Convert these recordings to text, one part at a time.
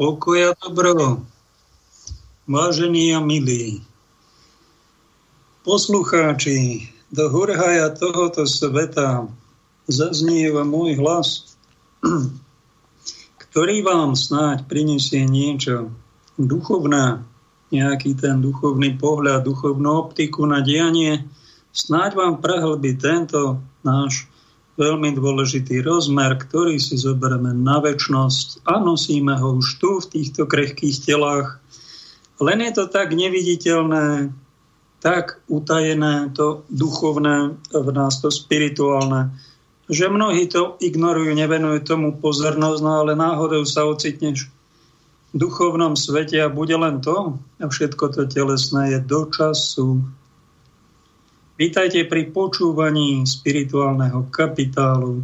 Pokoja dobro, vážení a milí, poslucháči, do hurhaja tohoto sveta zaznieva môj hlas, ktorý vám snáď prinesie niečo duchovné, nejaký ten duchovný pohľad, duchovnú optiku na dianie, snáď vám prehlbí tento náš veľmi dôležitý rozmer, ktorý si zoberieme na väčnosť a nosíme ho už tu v týchto krehkých telách. Len je to tak neviditeľné, tak utajené, to duchovné v nás, to spirituálne, že mnohí to ignorujú, nevenujú tomu pozornosť, no ale náhodou sa ocitneš v duchovnom svete a bude len to a všetko to telesné je do času, Vítajte pri počúvaní spirituálneho kapitálu.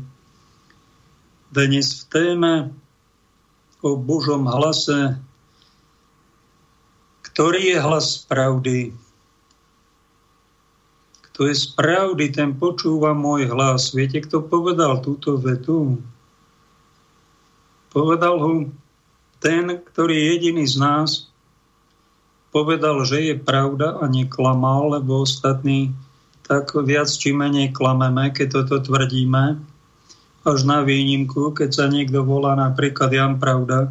Dnes v téme o Božom hlase, ktorý je hlas pravdy. Kto je z pravdy, ten počúva môj hlas. Viete, kto povedal túto vetu? Povedal ho ten, ktorý je jediný z nás, povedal, že je pravda a neklamal, lebo ostatní tak viac či menej klameme, keď toto tvrdíme. Až na výnimku, keď sa niekto volá napríklad Jan Pravda,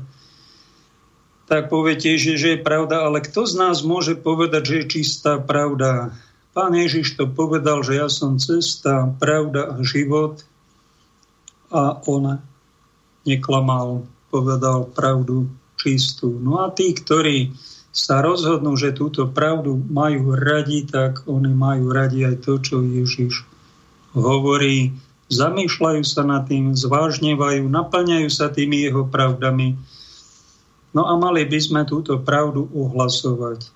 tak poviete, že, že je pravda, ale kto z nás môže povedať, že je čistá pravda? Pán Ježiš to povedal, že ja som cesta, pravda a život a on neklamal, povedal pravdu čistú. No a tí, ktorí sa rozhodnú, že túto pravdu majú radi, tak oni majú radi aj to, čo Ježiš hovorí. Zamýšľajú sa nad tým, zvážnevajú, naplňajú sa tými jeho pravdami. No a mali by sme túto pravdu ohlasovať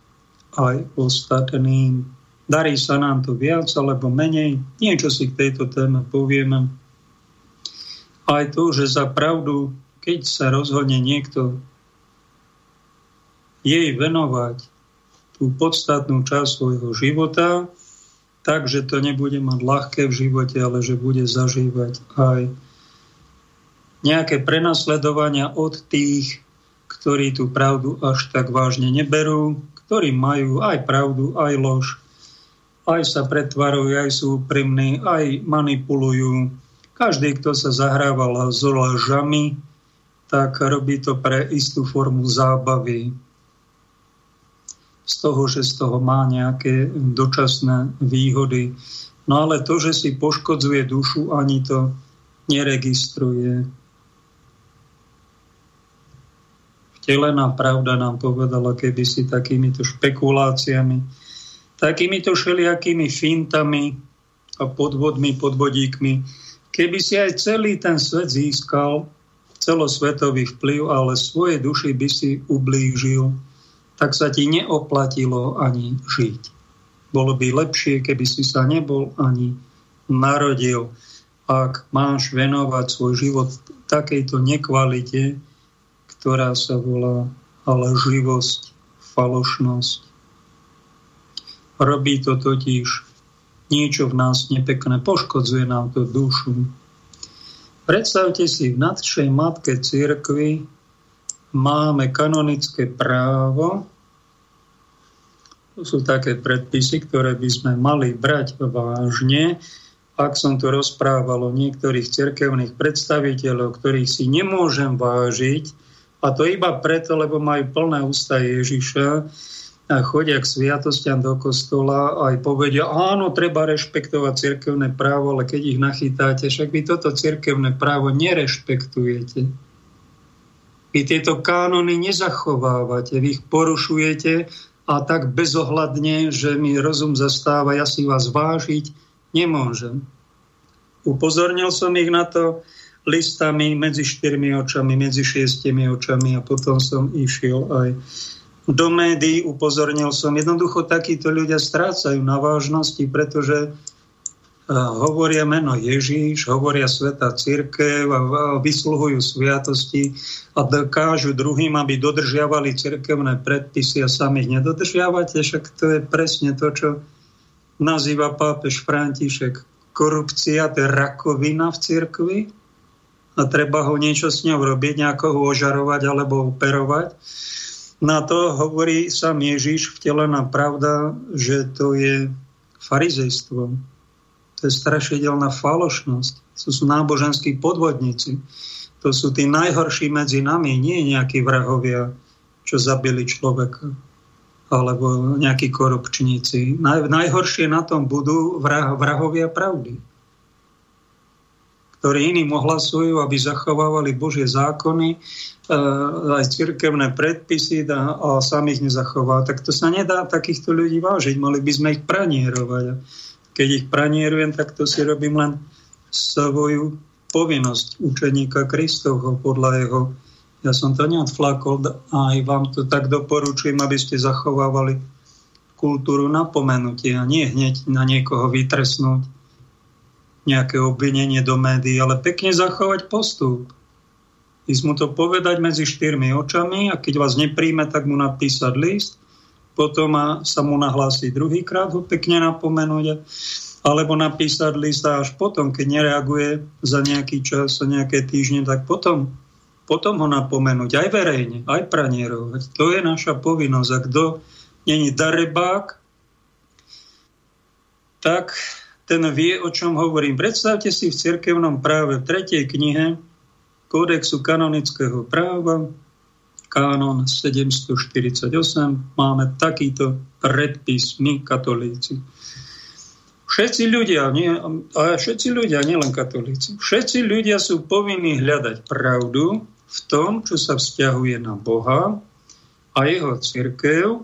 aj ostatným. Darí sa nám to viac alebo menej. Niečo si k tejto téme povieme. Aj to, že za pravdu, keď sa rozhodne niekto jej venovať tú podstatnú časť svojho života, takže to nebude mať ľahké v živote, ale že bude zažívať aj nejaké prenasledovania od tých, ktorí tú pravdu až tak vážne neberú, ktorí majú aj pravdu, aj lož, aj sa pretvarujú, aj sú úprimní, aj manipulujú. Každý, kto sa zahrával s ložami, tak robí to pre istú formu zábavy z toho, že z toho má nejaké dočasné výhody. No ale to, že si poškodzuje dušu, ani to neregistruje. Vtelená pravda nám povedala, keby si takýmito špekuláciami, takýmito všelijakými fintami a podvodmi, podvodíkmi, keby si aj celý ten svet získal, celosvetový vplyv, ale svoje duši by si ublížil tak sa ti neoplatilo ani žiť. Bolo by lepšie, keby si sa nebol ani narodil, ak máš venovať svoj život takejto nekvalite, ktorá sa volá ale živosť, falošnosť. Robí to totiž niečo v nás nepekné, poškodzuje nám to dušu. Predstavte si, v nadšej matke církvy máme kanonické právo. To sú také predpisy, ktoré by sme mali brať vážne. Ak som tu rozprával o niektorých cerkevných predstaviteľov, ktorých si nemôžem vážiť, a to iba preto, lebo majú plné ústa Ježiša, a chodia k sviatostiam do kostola a aj povedia, áno, treba rešpektovať cirkevné právo, ale keď ich nachytáte, však vy toto cirkevné právo nerešpektujete. Vy tieto kánony nezachovávate, vy ich porušujete a tak bezohľadne, že mi rozum zastáva, ja si vás vážiť nemôžem. Upozornil som ich na to listami medzi štyrmi očami, medzi šiestimi očami a potom som išiel aj do médií, upozornil som. Jednoducho takíto ľudia strácajú na vážnosti, pretože hovoria meno Ježíš, hovoria Sveta Církev vysluhujú sviatosti a dokážu druhým, aby dodržiavali cirkevné predpisy a sami ich nedodržiavate, však to je presne to, čo nazýva pápež František korupcia, to je rakovina v cirkvi. a treba ho niečo s ňou robiť, nejako ho ožarovať alebo operovať. Na to hovorí sám Ježiš, vtelená pravda, že to je farizejstvo. To je strašidelná falošnosť. To sú náboženskí podvodníci. To sú tí najhorší medzi nami, nie nejakí vrahovia, čo zabili človeka alebo nejakí korupčníci. Naj, najhoršie na tom budú vrah, vrahovia pravdy, ktorí iným ohlasujú, aby zachovávali Božie zákony, e, aj cirkevné predpisy a, a sami ich nezachová. Tak to sa nedá takýchto ľudí vážiť. Mali by sme ich pranierovať. Keď ich pranierujem, tak to si robím len svoju povinnosť učeníka Kristovho podľa jeho ja som to neodflakol a aj vám to tak doporučujem, aby ste zachovávali kultúru napomenutia, nie hneď na niekoho vytresnúť nejaké obvinenie do médií, ale pekne zachovať postup. Ísť mu to povedať medzi štyrmi očami a keď vás nepríjme, tak mu napísať list, potom sa mu nahlásiť druhýkrát, ho pekne napomenúť, alebo napísať list a až potom, keď nereaguje za nejaký čas, za nejaké týždne, tak potom potom ho napomenúť aj verejne, aj pranierovať. To je naša povinnosť. A kto není darebák, tak ten vie, o čom hovorím. Predstavte si v cirkevnom práve v tretej knihe Kódexu kanonického práva, kánon 748, máme takýto predpis my, katolíci. Všetci ľudia, nie, a všetci ľudia, nielen katolíci, všetci ľudia sú povinní hľadať pravdu v tom, čo sa vzťahuje na Boha a jeho církev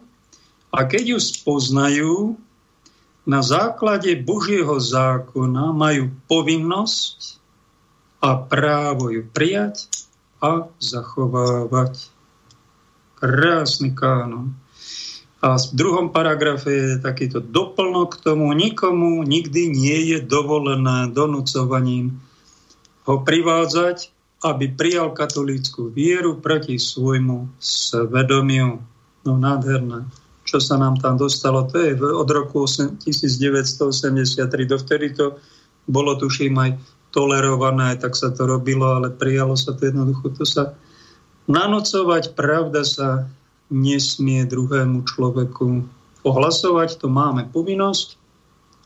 a keď ju spoznajú, na základe Božieho zákona majú povinnosť a právo ju prijať a zachovávať. Krásny kánon. A v druhom paragrafe je takýto doplnok k tomu. Nikomu nikdy nie je dovolené donúcovaním ho privádzať aby prijal katolícku vieru proti svojmu svedomiu. No nádherné. Čo sa nám tam dostalo, to je od roku 1983. Dovtedy to bolo, tuším, aj tolerované, tak sa to robilo, ale prijalo sa to jednoducho. To sa nanocovať, pravda sa nesmie druhému človeku. Ohlasovať, to máme povinnosť,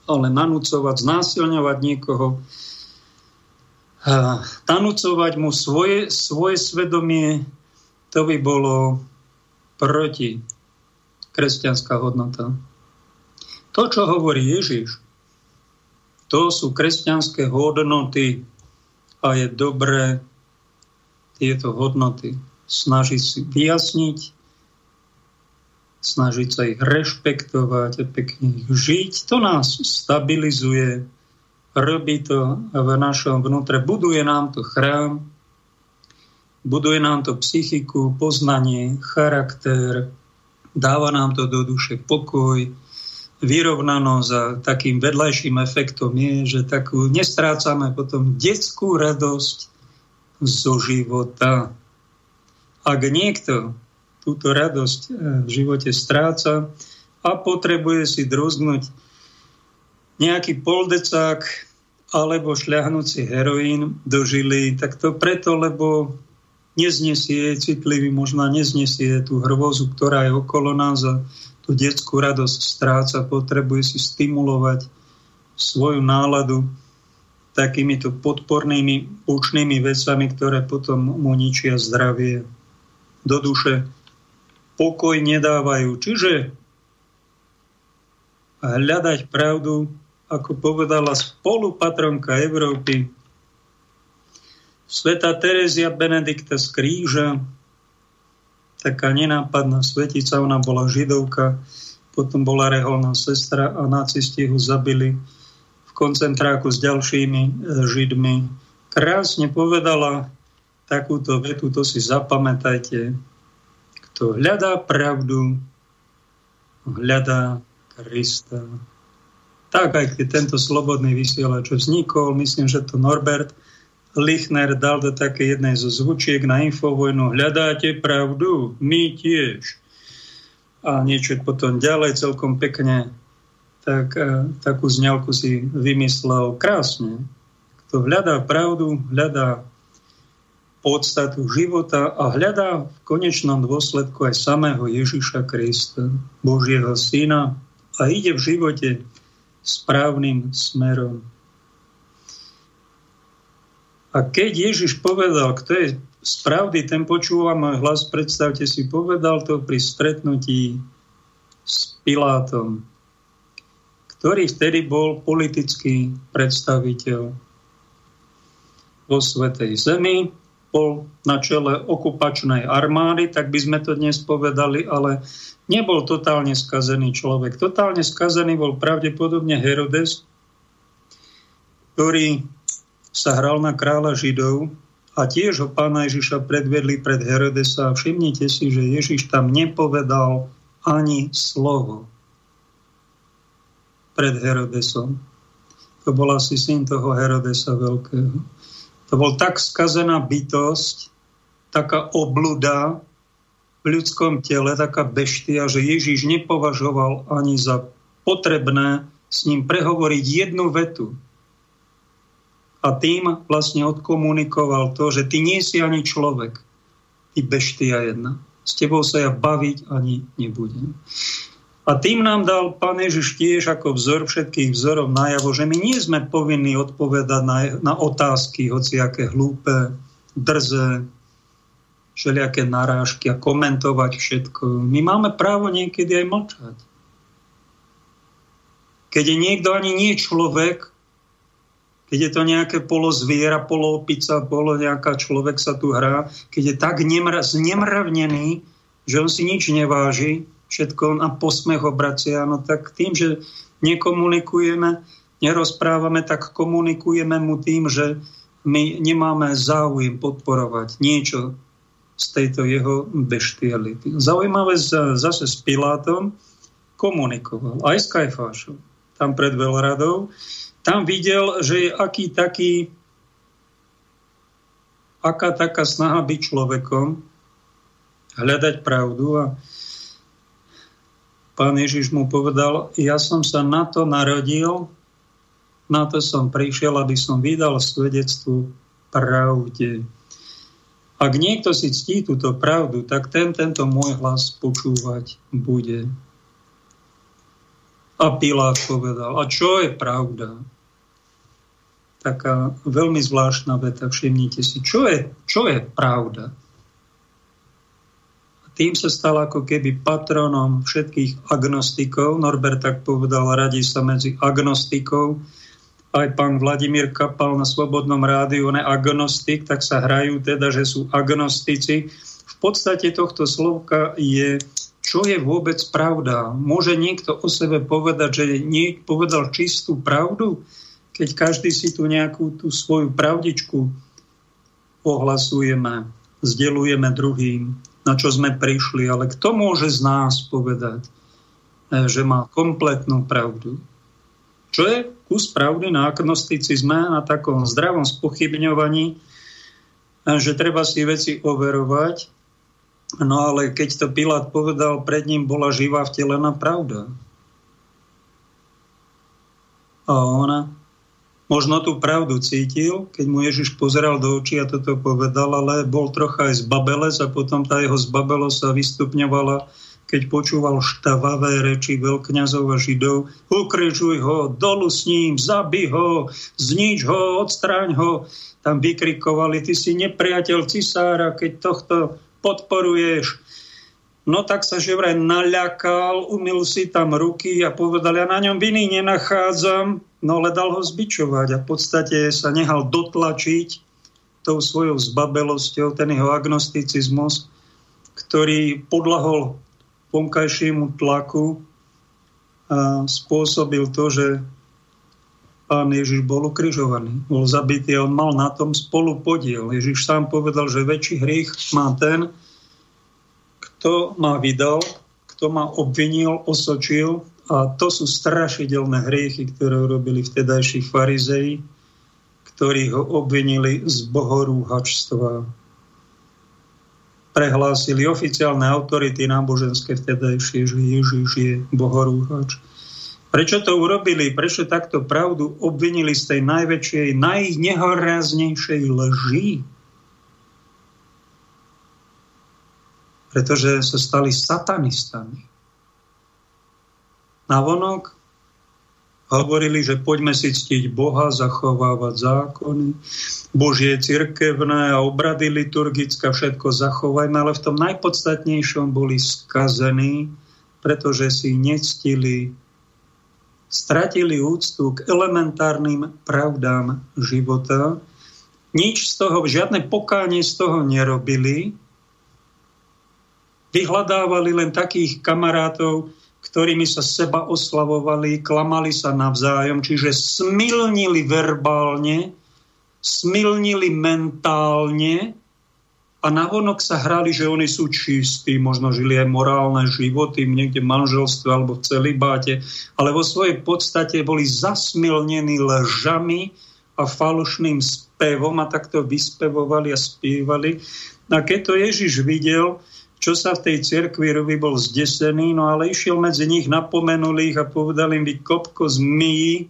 ale nanúcovať, znásilňovať niekoho, nanúcovať mu svoje, svoje svedomie, to by bolo proti kresťanská hodnota. To, čo hovorí Ježiš, to sú kresťanské hodnoty a je dobré tieto hodnoty snažiť si vyjasniť, snažiť sa ich rešpektovať a pekne ich žiť. To nás stabilizuje, robí to v našom vnútre, buduje nám to chrám, buduje nám to psychiku, poznanie, charakter, dáva nám to do duše pokoj, vyrovnanosť a takým vedľajším efektom je, že takú nestrácame potom detskú radosť zo života. Ak niekto túto radosť eh, v živote stráca a potrebuje si droznúť nejaký poldecák alebo šľahnúci heroín dožili, tak to preto, lebo neznesie, citlivý možno neznesie tú hrvozu, ktorá je okolo nás a tú detskú radosť stráca, potrebuje si stimulovať svoju náladu takýmito podpornými účnými vecami, ktoré potom mu ničia zdravie do duše. Pokoj nedávajú. Čiže hľadať pravdu ako povedala spolupatronka Európy, Sveta Terezia Benedikta z kríža, taká nenápadná svetica, ona bola židovka, potom bola reholná sestra a nacisti ho zabili v koncentráku s ďalšími e, židmi. Krásne povedala takúto vetu, to si zapamätajte. Kto hľadá pravdu, hľadá Krista tak aj keď tento slobodný vysielač vznikol, myslím, že to Norbert Lichner dal do také jednej zo zvučiek na Infovojnu hľadáte pravdu, my tiež. A niečo potom ďalej celkom pekne tak, e, takú zňalku si vymyslel krásne. Kto hľadá pravdu, hľadá podstatu života a hľadá v konečnom dôsledku aj samého Ježiša Krista, Božieho Syna a ide v živote správnym smerom. A keď Ježiš povedal, kto je spravdy, ten počúva môj hlas, predstavte si, povedal to pri stretnutí s Pilátom, ktorý vtedy bol politický predstaviteľ vo Svetej Zemi, bol na čele okupačnej armády, tak by sme to dnes povedali, ale nebol totálne skazený človek. Totálne skazený bol pravdepodobne Herodes, ktorý sa hral na kráľa Židov a tiež ho pána Ježiša predvedli pred Herodesa. Všimnite si, že Ježiš tam nepovedal ani slovo pred Herodesom. To bol asi syn toho Herodesa veľkého. To bol tak skazená bytosť, taká obluda v ľudskom tele, taká beštia, že Ježíš nepovažoval ani za potrebné s ním prehovoriť jednu vetu. A tým vlastne odkomunikoval to, že ty nie si ani človek, ty beštia jedna. S tebou sa ja baviť ani nebudem. A tým nám dal Pán Ježiš tiež ako vzor všetkých vzorov najavo, že my nie sme povinní odpovedať na, na otázky, hociaké hlúpe, drze, všelijaké narážky a komentovať všetko. My máme právo niekedy aj mlčať. Keď je niekto ani nie človek, keď je to nejaké polo zviera, polo opica, polo nejaká človek sa tu hrá, keď je tak nemra, znemravnený, že on si nič neváži, všetko na posmech obracia, no tak tým, že nekomunikujeme, nerozprávame, tak komunikujeme mu tým, že my nemáme záujem podporovať niečo z tejto jeho beštiality. Zaujímavé zase s Pilátom komunikoval, aj s Kajfášom, tam pred veľradou. Tam videl, že je aký taký, aká taká snaha byť človekom, hľadať pravdu a Pán Ježiš mu povedal, ja som sa na to narodil, na to som prišiel, aby som vydal svedectvo pravde. Ak niekto si ctí túto pravdu, tak ten tento môj hlas počúvať bude. A Pilát povedal, a čo je pravda? Taká veľmi zvláštna veta, všimnite si, čo je, čo je pravda? Tým sa stal ako keby patronom všetkých agnostikov. Norbert tak povedal, radí sa medzi agnostikov. Aj pán Vladimír Kapal na Slobodnom rádiu, on je agnostik, tak sa hrajú teda, že sú agnostici. V podstate tohto slovka je, čo je vôbec pravda. Môže niekto o sebe povedať, že nie povedal čistú pravdu, keď každý si tu nejakú tú svoju pravdičku ohlasujeme, zdelujeme druhým na čo sme prišli, ale kto môže z nás povedať, eh, že má kompletnú pravdu? Čo je kus pravdy na agnosticizme, na takom zdravom spochybňovaní, eh, že treba si veci overovať, no ale keď to Pilát povedal, pred ním bola živá vtelená pravda. A ona možno tú pravdu cítil, keď mu Ježiš pozeral do očí a toto povedal, ale bol trocha aj zbabelec a potom tá jeho zbabelosť sa vystupňovala, keď počúval štavavé reči veľkňazov a židov. Ukrižuj ho, dolu s ním, zabij ho, znič ho, odstráň ho. Tam vykrikovali, ty si nepriateľ cisára, keď tohto podporuješ. No tak sa že vraj naľakal, umil si tam ruky a povedal, ja na ňom viny nenachádzam, No ale dal ho zbičovať a v podstate sa nehal dotlačiť tou svojou zbabelosťou, ten jeho agnosticizmus, ktorý podlahol vonkajšiemu tlaku a spôsobil to, že pán Ježiš bol ukrižovaný, bol zabitý a on mal na tom spolu podiel. Ježiš sám povedal, že väčší hriech má ten, kto ma vydal, kto ma obvinil, osočil a to sú strašidelné hriechy, ktoré urobili vtedajší farizei, ktorí ho obvinili z bohorúhačstva. Prehlásili oficiálne autority náboženské vtedajšie, že Ježiš je bohorúhač. Prečo to urobili? Prečo takto pravdu obvinili z tej najväčšej, najnehoráznejšej lži? pretože sa stali satanistami. Navonok hovorili, že poďme si ctiť Boha, zachovávať zákony, Božie cirkevné a obrady liturgické, všetko zachovajme, ale v tom najpodstatnejšom boli skazení, pretože si nectili, stratili úctu k elementárnym pravdám života, nič z toho, žiadne pokánie z toho nerobili, vyhľadávali len takých kamarátov, ktorými sa seba oslavovali, klamali sa navzájom, čiže smilnili verbálne, smilnili mentálne a navonok sa hrali, že oni sú čistí, možno žili aj morálne životy, niekde v manželstve alebo v celibáte, ale vo svojej podstate boli zasmilnení lžami a falošným spevom a takto vyspevovali a spievali. A keď to Ježiš videl, čo sa v tej cirkvi robí, bol zdesený, no ale išiel medzi nich, napomenul ich a povedal im, vy kopko zmijí,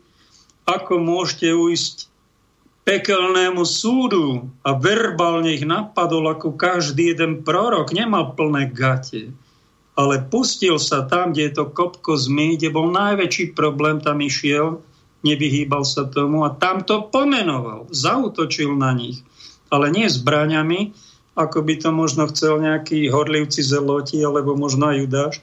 ako môžete uísť pekelnému súdu a verbálne ich napadol ako každý jeden prorok, nemal plné gate. Ale pustil sa tam, kde je to kopko zmy, kde bol najväčší problém, tam išiel, nevyhýbal sa tomu a tam to pomenoval, zautočil na nich. Ale nie zbraňami, ako by to možno chcel nejaký horlivci zeloti alebo možno Judáš.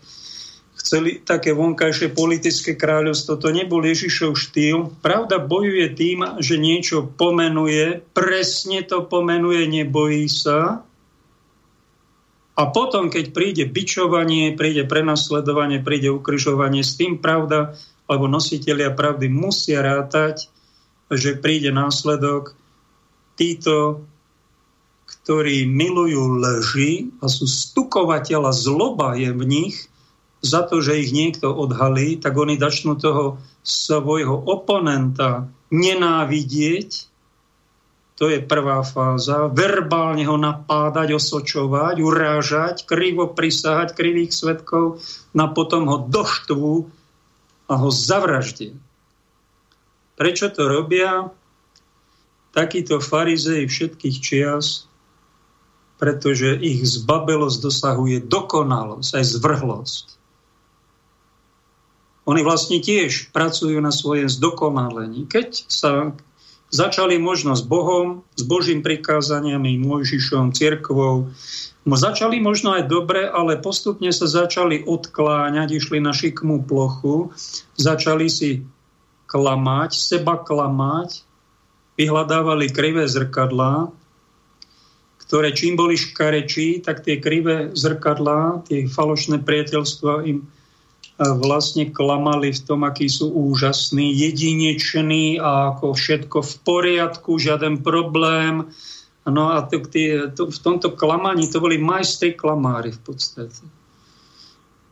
Chceli také vonkajšie politické kráľovstvo. To nebol Ježišov štýl. Pravda bojuje tým, že niečo pomenuje, presne to pomenuje, nebojí sa. A potom, keď príde bičovanie, príde prenasledovanie, príde ukryžovanie, s tým pravda, alebo nositeľia pravdy musia rátať, že príde následok. Títo ktorí milujú lži a sú stukovateľa zloba je v nich za to, že ich niekto odhalí, tak oni začnú toho svojho oponenta nenávidieť. To je prvá fáza. Verbálne ho napádať, osočovať, urážať, krivo prisahať krivých svetkov, na potom ho doštvu a ho zavraždia. Prečo to robia? Takíto farizei všetkých čias pretože ich zbabelosť dosahuje dokonalosť, aj zvrhlosť. Oni vlastne tiež pracujú na svoje zdokonalení. Keď sa začali možno s Bohom, s Božím prikázaniami, Mojžišom, cirkvou, začali možno aj dobre, ale postupne sa začali odkláňať, išli na šikmú plochu, začali si klamať, seba klamať, vyhľadávali krivé zrkadlá, ktoré čím boli škarečí, tak tie krivé zrkadlá, tie falošné priateľstva im vlastne klamali v tom, akí sú úžasní, jedineční a ako všetko v poriadku, žiaden problém. No a to, tie, to, v tomto klamaní to boli majstri klamári v podstate.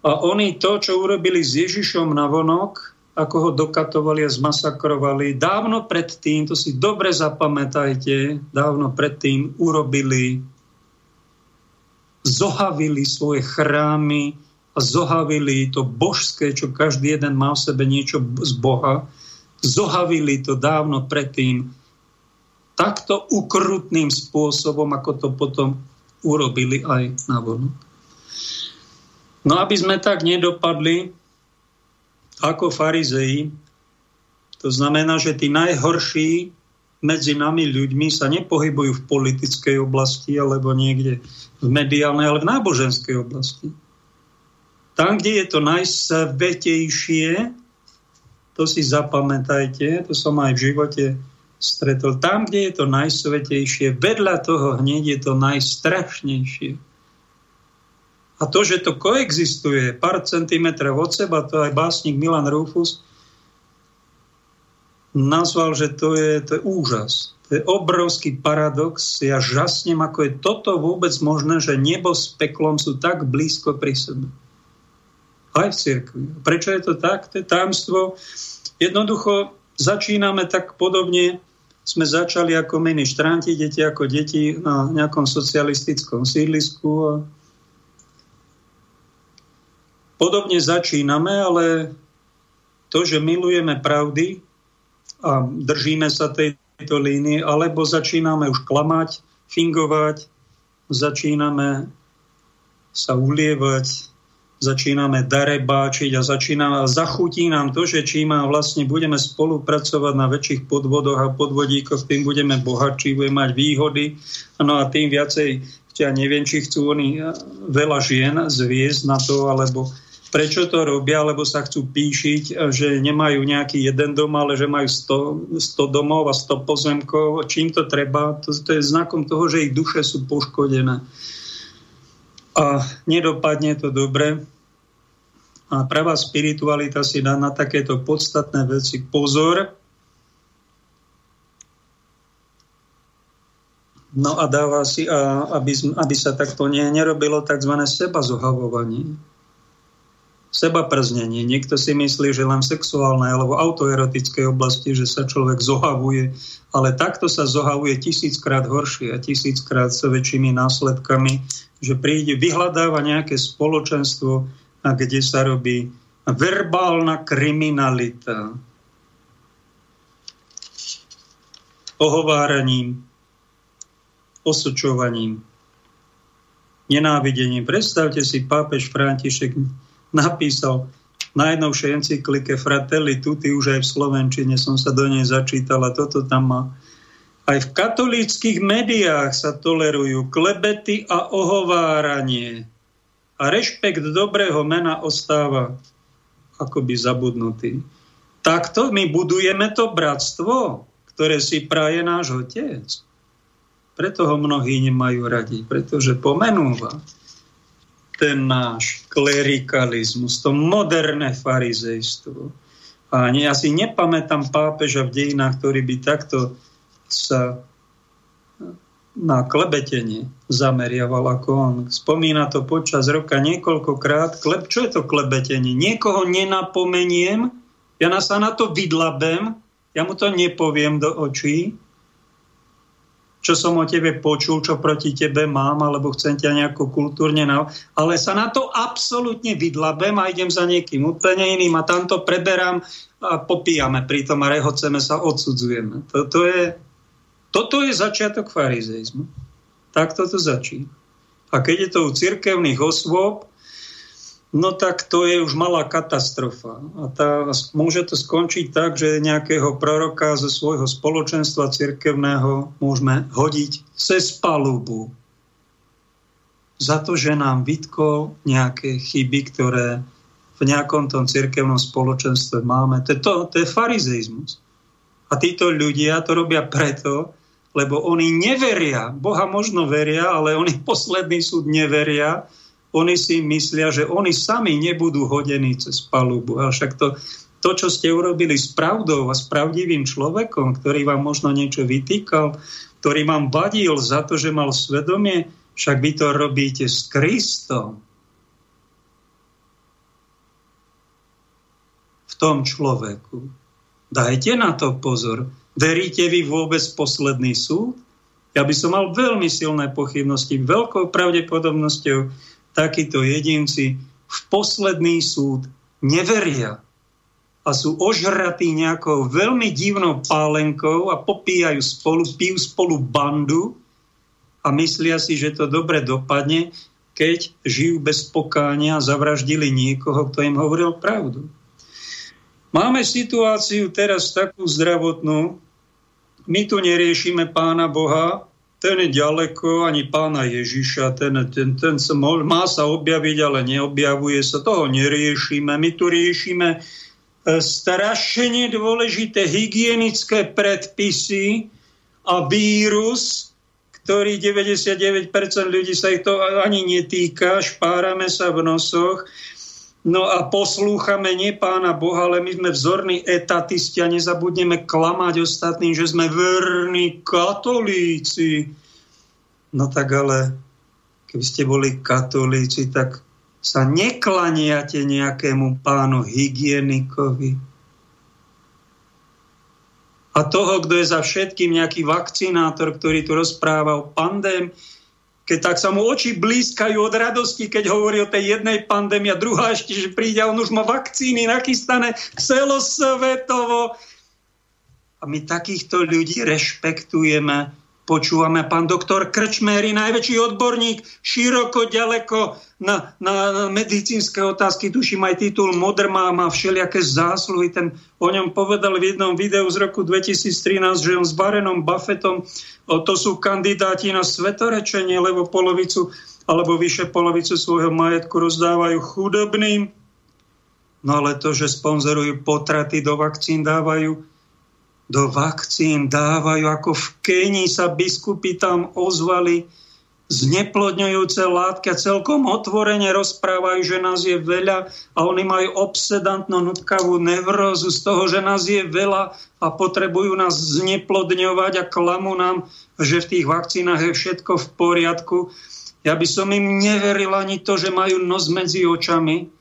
A oni to, čo urobili s Ježišom na vonok, ako ho dokatovali a zmasakrovali. Dávno predtým, to si dobre zapamätajte, dávno predtým urobili, zohavili svoje chrámy a zohavili to božské, čo každý jeden má v sebe niečo z Boha. Zohavili to dávno predtým takto ukrutným spôsobom, ako to potom urobili aj na vonu. No aby sme tak nedopadli, ako farizei. To znamená, že tí najhorší medzi nami ľuďmi sa nepohybujú v politickej oblasti alebo niekde v mediálnej, ale v náboženskej oblasti. Tam, kde je to najsvetejšie, to si zapamätajte, to som aj v živote stretol. Tam, kde je to najsvetejšie, vedľa toho hneď je to najstrašnejšie. A to, že to koexistuje pár centimetrov od seba, to aj básnik Milan Rufus nazval, že to je, to je úžas. To je obrovský paradox. Ja žasnem, ako je toto vôbec možné, že nebo s peklom sú tak blízko pri sebe. Aj v cirkvi. Prečo je to tak? To je tajomstvo. Jednoducho začíname tak podobne, sme začali ako ministranti, deti ako deti na nejakom socialistickom sídlisku a Podobne začíname, ale to, že milujeme pravdy a držíme sa tejto línie, alebo začíname už klamať, fingovať, začíname sa ulievať, začíname darebáčiť a začína, zachutí nám to, že čím vlastne budeme spolupracovať na väčších podvodoch a podvodíkoch, tým budeme bohatší, budeme mať výhody. No a tým viacej, ja neviem, či chcú oni veľa žien zviesť na to, alebo prečo to robia, lebo sa chcú píšiť, že nemajú nejaký jeden dom, ale že majú 100, 100 domov a 100 pozemkov. Čím to treba? To, to je znakom toho, že ich duše sú poškodené. A nedopadne to dobre. A pravá spiritualita si dá na takéto podstatné veci pozor. No a dáva si, aby, aby sa takto ne, nerobilo tzv. seba zohavovanie seba prznenie. Niekto si myslí, že len v sexuálnej alebo autoerotickej oblasti, že sa človek zohavuje, ale takto sa zohavuje tisíckrát horšie a tisíckrát s väčšími následkami, že príde, vyhľadáva nejaké spoločenstvo, kde sa robí verbálna kriminalita. Ohováraním, osočovaním, nenávidením. Predstavte si, pápež František napísal najnovšej encyklike Fratelli Tutti, už aj v Slovenčine som sa do nej začítal a toto tam má. Aj v katolíckých médiách sa tolerujú klebety a ohováranie. A rešpekt dobrého mena ostáva akoby zabudnutý. Takto my budujeme to bratstvo, ktoré si praje náš otec. Preto ho mnohí nemajú radi, pretože pomenúva ten náš klerikalizmus, to moderné farizejstvo. A ani, ja si nepamätám pápeža v dejinách, ktorý by takto sa na klebetenie zameriaval ako on. Spomína to počas roka niekoľkokrát. Kleb, čo je to klebetenie? Niekoho nenapomeniem, ja sa na to vydlabem, ja mu to nepoviem do očí, čo som o tebe počul, čo proti tebe mám, alebo chcem ťa nejako kultúrne... Na... Ale sa na to absolútne vydlabem a idem za niekým úplne iným a tam to preberám a popíjame pritom a rehoceme sa, odsudzujeme. Toto je, toto je začiatok farizeizmu. Tak toto začína. A keď je to u cirkevných osôb, no tak to je už malá katastrofa. A tá, môže to skončiť tak, že nejakého proroka zo svojho spoločenstva cirkevného môžeme hodiť cez palubu za to, že nám vytkol nejaké chyby, ktoré v nejakom tom cirkevnom spoločenstve máme. To, to, to je farizeizmus. A títo ľudia to robia preto, lebo oni neveria. Boha možno veria, ale oni posledný súd neveria, oni si myslia, že oni sami nebudú hodení cez palubu. A však to, to, čo ste urobili s pravdou a s pravdivým človekom, ktorý vám možno niečo vytýkal, ktorý vám vadil za to, že mal svedomie, však vy to robíte s Kristom. V tom človeku. Dajte na to pozor. Veríte vy vôbec posledný súd? Ja by som mal veľmi silné pochybnosti, veľkou pravdepodobnosťou, takíto jedinci v posledný súd neveria a sú ožratí nejakou veľmi divnou pálenkou a popíjajú spolu, pijú spolu bandu a myslia si, že to dobre dopadne, keď žijú bez pokánia a zavraždili niekoho, kto im hovoril pravdu. Máme situáciu teraz takú zdravotnú, my tu neriešime pána Boha, ten je ďaleko, ani pána Ježiša, ten, ten, ten sa môž, má sa objaviť, ale neobjavuje sa, toho neriešime. My tu riešime e, strašne dôležité hygienické predpisy a vírus, ktorý 99% ľudí sa ich to ani netýka, špárame sa v nosoch. No a poslúchame nie pána Boha, ale my sme vzorní etatisti a nezabudneme klamať ostatným, že sme verní katolíci. No tak ale keby ste boli katolíci, tak sa neklaniate nejakému pánu hygienikovi. A toho, kto je za všetkým nejaký vakcinátor, ktorý tu rozpráva o pandémii, keď tak sa mu oči blízkajú od radosti, keď hovorí o tej jednej pandémii a druhá ešte, že príde a on už má vakcíny nachystané celosvetovo. A my takýchto ľudí rešpektujeme počúvame. Pán doktor Krčméry, najväčší odborník, široko, ďaleko na, na medicínske otázky, tuším aj titul Modr má, má všelijaké zásluhy. Ten o ňom povedal v jednom videu z roku 2013, že on s Barenom Buffettom, o, to sú kandidáti na svetorečenie, lebo polovicu alebo vyše polovicu svojho majetku rozdávajú chudobným. No ale to, že sponzorujú potraty do vakcín, dávajú do vakcín dávajú, ako v Kenii sa biskupy tam ozvali zneplodňujúce látky a celkom otvorene rozprávajú, že nás je veľa a oni majú obsedantnú nutkavú nevrózu z toho, že nás je veľa a potrebujú nás zneplodňovať a klamú nám, že v tých vakcínach je všetko v poriadku. Ja by som im neveril ani to, že majú nos medzi očami,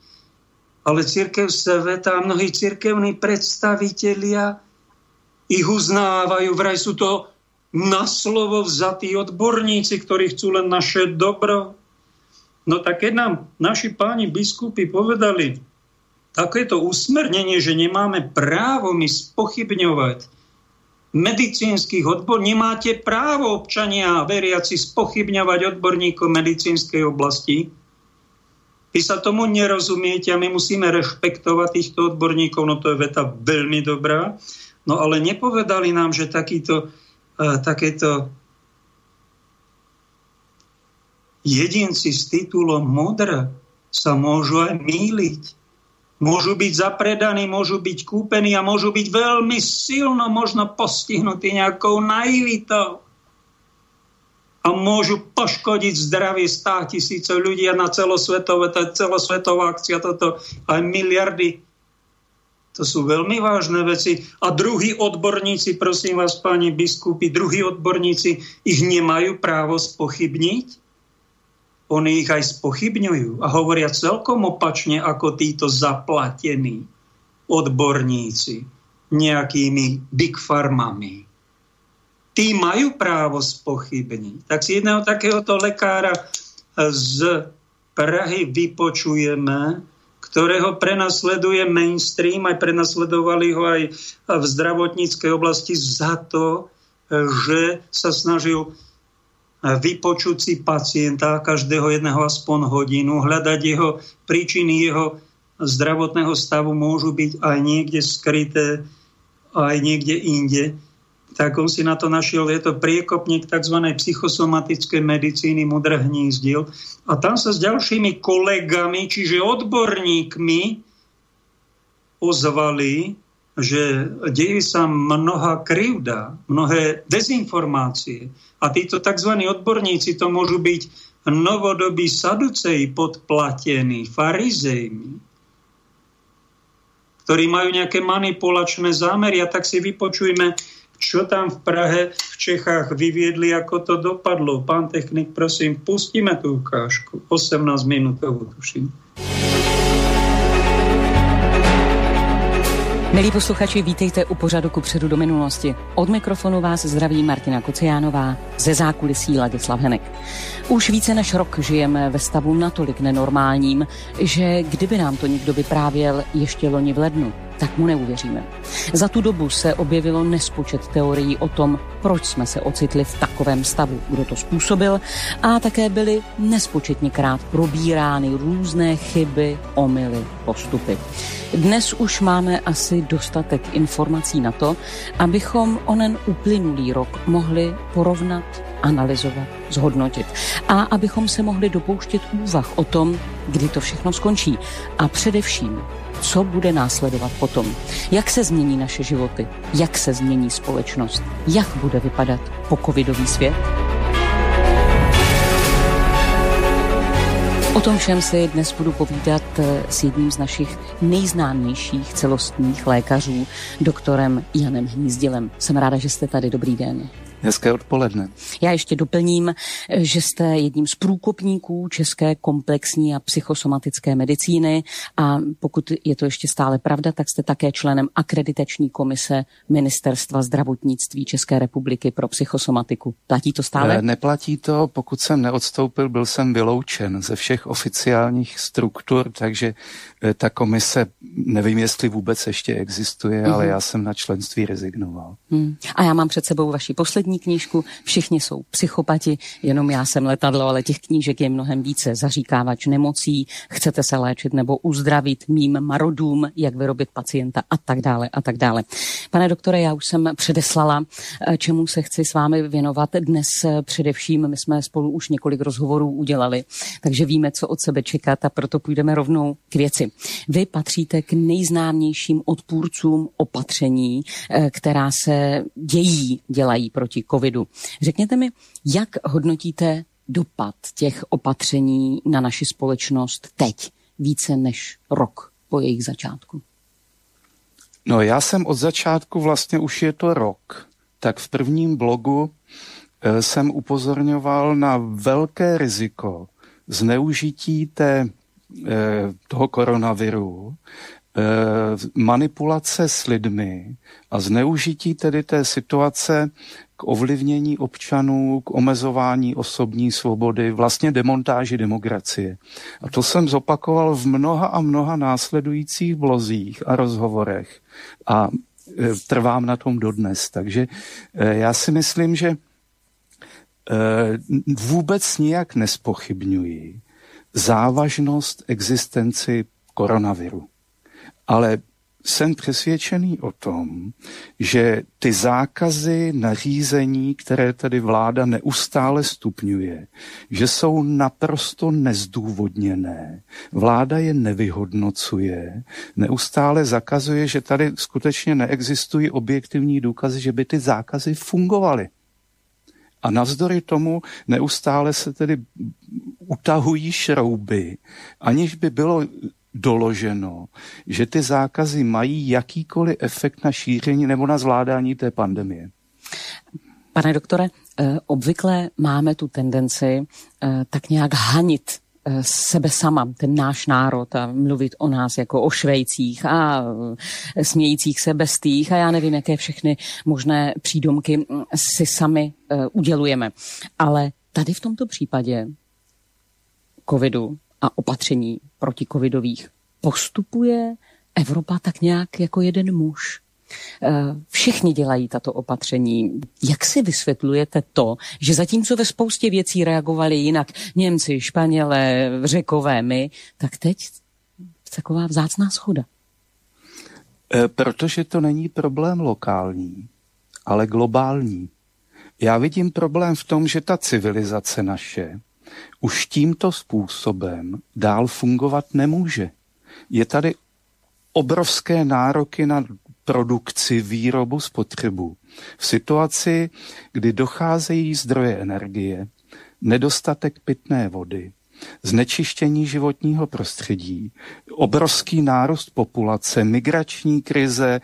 ale církev sveta a mnohí církevní predstavitelia ich uznávajú, vraj sú to na slovo vzatí odborníci, ktorí chcú len naše dobro. No tak keď nám naši páni biskupy povedali takéto usmernenie, že nemáme právo my spochybňovať medicínskych odbor, nemáte právo občania a veriaci spochybňovať odborníkov medicínskej oblasti, vy sa tomu nerozumiete a my musíme rešpektovať týchto odborníkov, no to je veta veľmi dobrá. No ale nepovedali nám, že takýto, uh, takéto jedinci s titulom modra sa môžu aj míliť. Môžu byť zapredaní, môžu byť kúpení a môžu byť veľmi silno možno postihnutí nejakou naivitou. A môžu poškodiť zdravie stá tisícov ľudí a na celosvetové, to je celosvetová akcia, toto aj miliardy to sú veľmi vážne veci. A druhí odborníci, prosím vás, páni biskupy, druhí odborníci ich nemajú právo spochybniť. Oni ich aj spochybňujú a hovoria celkom opačne ako títo zaplatení odborníci nejakými big farmami. Tí majú právo spochybniť. Tak si jedného takéhoto lekára z Prahy vypočujeme, ktorého prenasleduje mainstream, aj prenasledovali ho aj v zdravotníckej oblasti za to, že sa snažil vypočuť si pacienta každého jedného aspoň hodinu, hľadať jeho príčiny jeho zdravotného stavu môžu byť aj niekde skryté, aj niekde inde tak on si na to našiel, je to priekopník tzv. psychosomatickej medicíny Mudr hnízdil. A tam sa s ďalšími kolegami, čiže odborníkmi, ozvali, že deje sa mnoha krivda, mnohé dezinformácie. A títo tzv. odborníci to môžu byť novodobí saduceji podplatení, farizejmi, ktorí majú nejaké manipulačné zámery. A tak si vypočujme čo tam v Prahe, v Čechách vyviedli, ako to dopadlo. Pán technik, prosím, pustíme tú ukážku. 18 minútovú, tuším. Milí posluchači, vítejte u pořadu ku předu do minulosti. Od mikrofonu vás zdraví Martina Kociánová, ze zákulisí Ladislav Henek. Už více než rok žijeme ve stavu natolik nenormálním, že kdyby nám to někdo vyprávěl ještě loni v lednu, tak mu neuvěříme. Za tu dobu se objevilo nespočet teorií o tom, proč jsme se ocitli v takovém stavu, kdo to způsobil a také byly nespočetněkrát probírány různé chyby, omily, postupy. Dnes už máme asi dostatek informací na to, abychom onen uplynulý rok mohli porovnat, analyzovat, zhodnotit a abychom se mohli dopouštět úvah o tom, kdy to všechno skončí a především, co bude následovat potom. Jak se změní naše životy, jak se změní společnost, jak bude vypadat po covidový svět. O tom všem si dnes budu povídat eh, s jedním z našich nejznámějších celostních lékařů, doktorem Janem Hnízdilem. Jsem ráda, že jste tady. Dobrý den. Hezké odpoledne. Já ještě doplním, že jste jedním z průkopníků české komplexní a psychosomatické medicíny a pokud je to ještě stále pravda, tak jste také členem akreditační komise Ministerstva zdravotnictví České republiky pro psychosomatiku. Platí to stále? Ne, neplatí to, pokud jsem neodstoupil, byl jsem vyloučen ze všech oficiálních struktur, takže ta komise, nevím, jestli vůbec ještě existuje, mm-hmm. ale mhm. já jsem na členství rezignoval. Hmm. A já mám před sebou vaši poslední knížku Všichni jsou psychopati, jenom já jsem letadlo, ale těch knížek je mnohem více. Zaříkávač nemocí, chcete se léčit nebo uzdravit mým marodům, jak vyrobit pacienta a tak dále a tak dále. Pane doktore, já už jsem předeslala, eh, čemu se chci s vámi věnovat dnes eh, především. My jsme spolu už několik rozhovorů udělali, takže víme, co od sebe čekat a proto půjdeme rovnou k věci. Vy patříte k nejznámějším odpůrcům opatření, eh, která se dějí, dělají proti covidu. Řekněte mi, jak hodnotíte dopad těch opatření na naši společnost teď, více než rok po jejich začátku? No já jsem od začátku, vlastně už je to rok, tak v prvním blogu eh, jsem upozorňoval na velké riziko zneužití té, toho koronaviru, eh, manipulace s lidmi a zneužití tedy té situace k ovlivnění občanů, k omezování osobní svobody, vlastně demontáži demokracie. A to jsem zopakoval v mnoha a mnoha následujících blozích a rozhovorech a e, trvám na tom dodnes. Takže já si myslím, že vůbec nijak nespochybňuji závažnost existenci koronaviru. Ale jsem přesvědčený o tom, že ty zákazy, nařízení, které tady vláda neustále stupňuje, že jsou naprosto nezdůvodněné. Vláda je nevyhodnocuje, neustále zakazuje, že tady skutečně neexistují objektivní důkazy, že by ty zákazy fungovaly. A navzdory tomu neustále se tedy utahují šrouby, aniž by bylo doloženo, že ty zákazy mají jakýkoliv efekt na šíření nebo na zvládání té pandemie. Pane doktore, eh, obvykle máme tu tendenci eh, tak nějak hanit sebe sama, ten náš národ a mluvit o nás jako o švejcích a smějících se bestých a já nevím, jaké všechny možné přídomky si sami udělujeme. Ale tady v tomto případě covidu a opatření protikovidových postupuje Evropa tak nějak jako jeden muž. Eh, všichni dělají tato opatření. Jak si vysvětlujete to, že zatímco ve spoustě věcí reagovali jinak Němci, Španělé, Řekové, my, tak teď taková vzácná schoda? Eh, protože to není problém lokální, ale globální. Já vidím problém v tom, že ta civilizace naše už tímto způsobem dál fungovat nemůže. Je tady obrovské nároky na produkci, výrobu, spotřebu. V situaci, kdy docházejí zdroje energie, nedostatek pitné vody, znečištění životního prostředí, obrovský nárůst populace, migrační krize,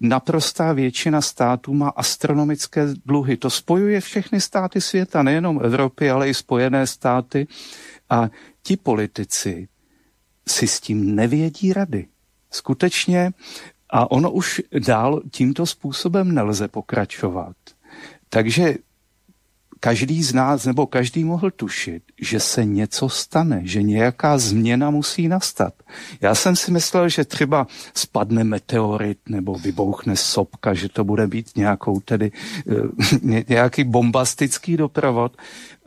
naprostá většina států má astronomické dluhy. To spojuje všechny státy světa, nejenom Evropy, ale i Spojené státy. A ti politici si s tím nevědí rady. Skutečně, a ono už dál tímto způsobem nelze pokračovat. Takže každý z nás nebo každý mohl tušit, že se něco stane, že nějaká změna musí nastat. Já jsem si myslel, že třeba spadne meteorit nebo vybouchne sopka, že to bude být nějakou tedy eh, nějaký bombastický doprovod,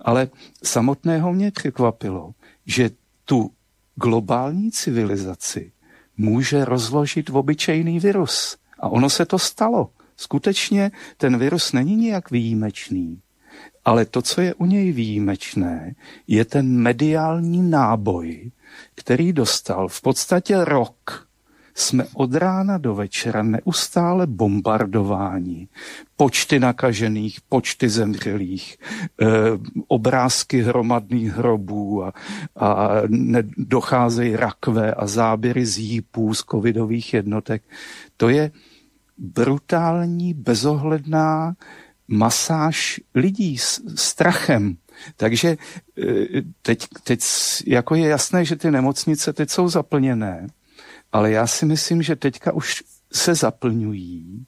ale samotného mě překvapilo, že tu globální civilizaci může rozložit obyčejný virus. A ono se to stalo. Skutečně ten virus není nijak výjimečný. Ale to, co je u něj výjimečné, je ten mediální náboj, který dostal v podstatě rok. Jsme od rána do večera neustále bombardováni. Počty nakažených, počty zemřelých, e, obrázky hromadných hrobů a, a docházejí rakve a záběry z jípů, z covidových jednotek. To je brutální, bezohledná masáž lidí s strachem. Takže e, teď, teď jako je jasné, že ty nemocnice teď jsou zaplněné, ale já si myslím, že teďka už se zaplňují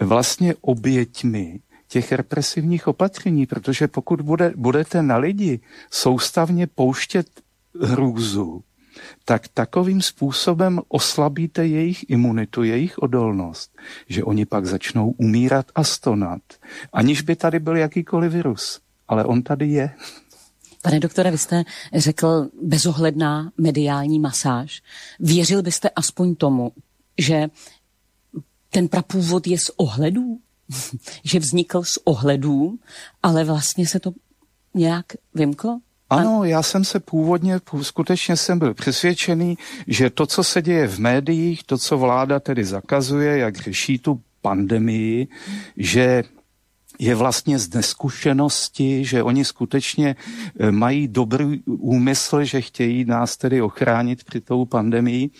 vlastně oběťmi těch represivních opatření, protože pokud bude, budete na lidi soustavně pouštět hrůzu, tak takovým způsobem oslabíte jejich imunitu, jejich odolnost, že oni pak začnou umírat a stonat, aniž by tady byl jakýkoliv virus. Ale on tady je. Pane doktore, vy jste řekl bezohledná mediální masáž. Věřil byste aspoň tomu, že ten prapůvod je z ohledů? že vznikl z ohledů, ale vlastně se to nějak vymklo? Ano, já jsem se původně, skutečně jsem byl přesvědčený, že to, co se děje v médiích, to, co vláda tedy zakazuje, jak řeší tu pandemii, že je vlastně z neskušenosti, že oni skutečně eh, mají dobrý úmysl, že chtějí nás tedy ochránit při tou pandemii.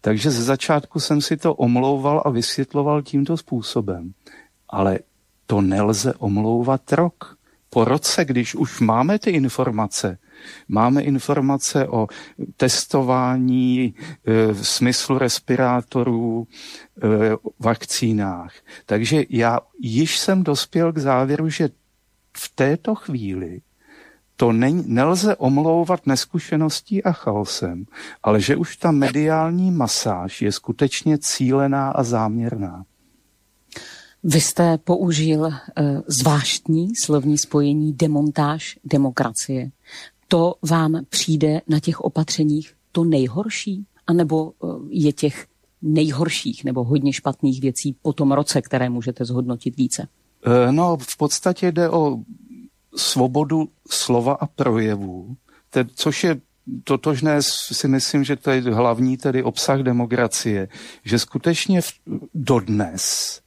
Takže ze začátku jsem si to omlouval a vysvětloval tímto způsobem. Ale to nelze omlouvat rok po roce, když už máme ty informace, máme informace o testování e, v smyslu respirátorů, e, vakcínách. Takže já již jsem dospěl k závěru, že v této chvíli to ne, nelze omlouvat neskušeností a chaosem, ale že už ta mediální masáž je skutečně cílená a záměrná. Vy jste použil uh, zvláštní slovní spojení demontáž demokracie. To vám přijde na těch opatřeních to nejhorší? A nebo uh, je těch nejhorších nebo hodně špatných věcí po tom roce, které můžete zhodnotit více? Uh, no, v podstatě jde o svobodu slova a projevů, což je totožné si myslím, že to je hlavní tedy obsah demokracie, že skutečně dodnes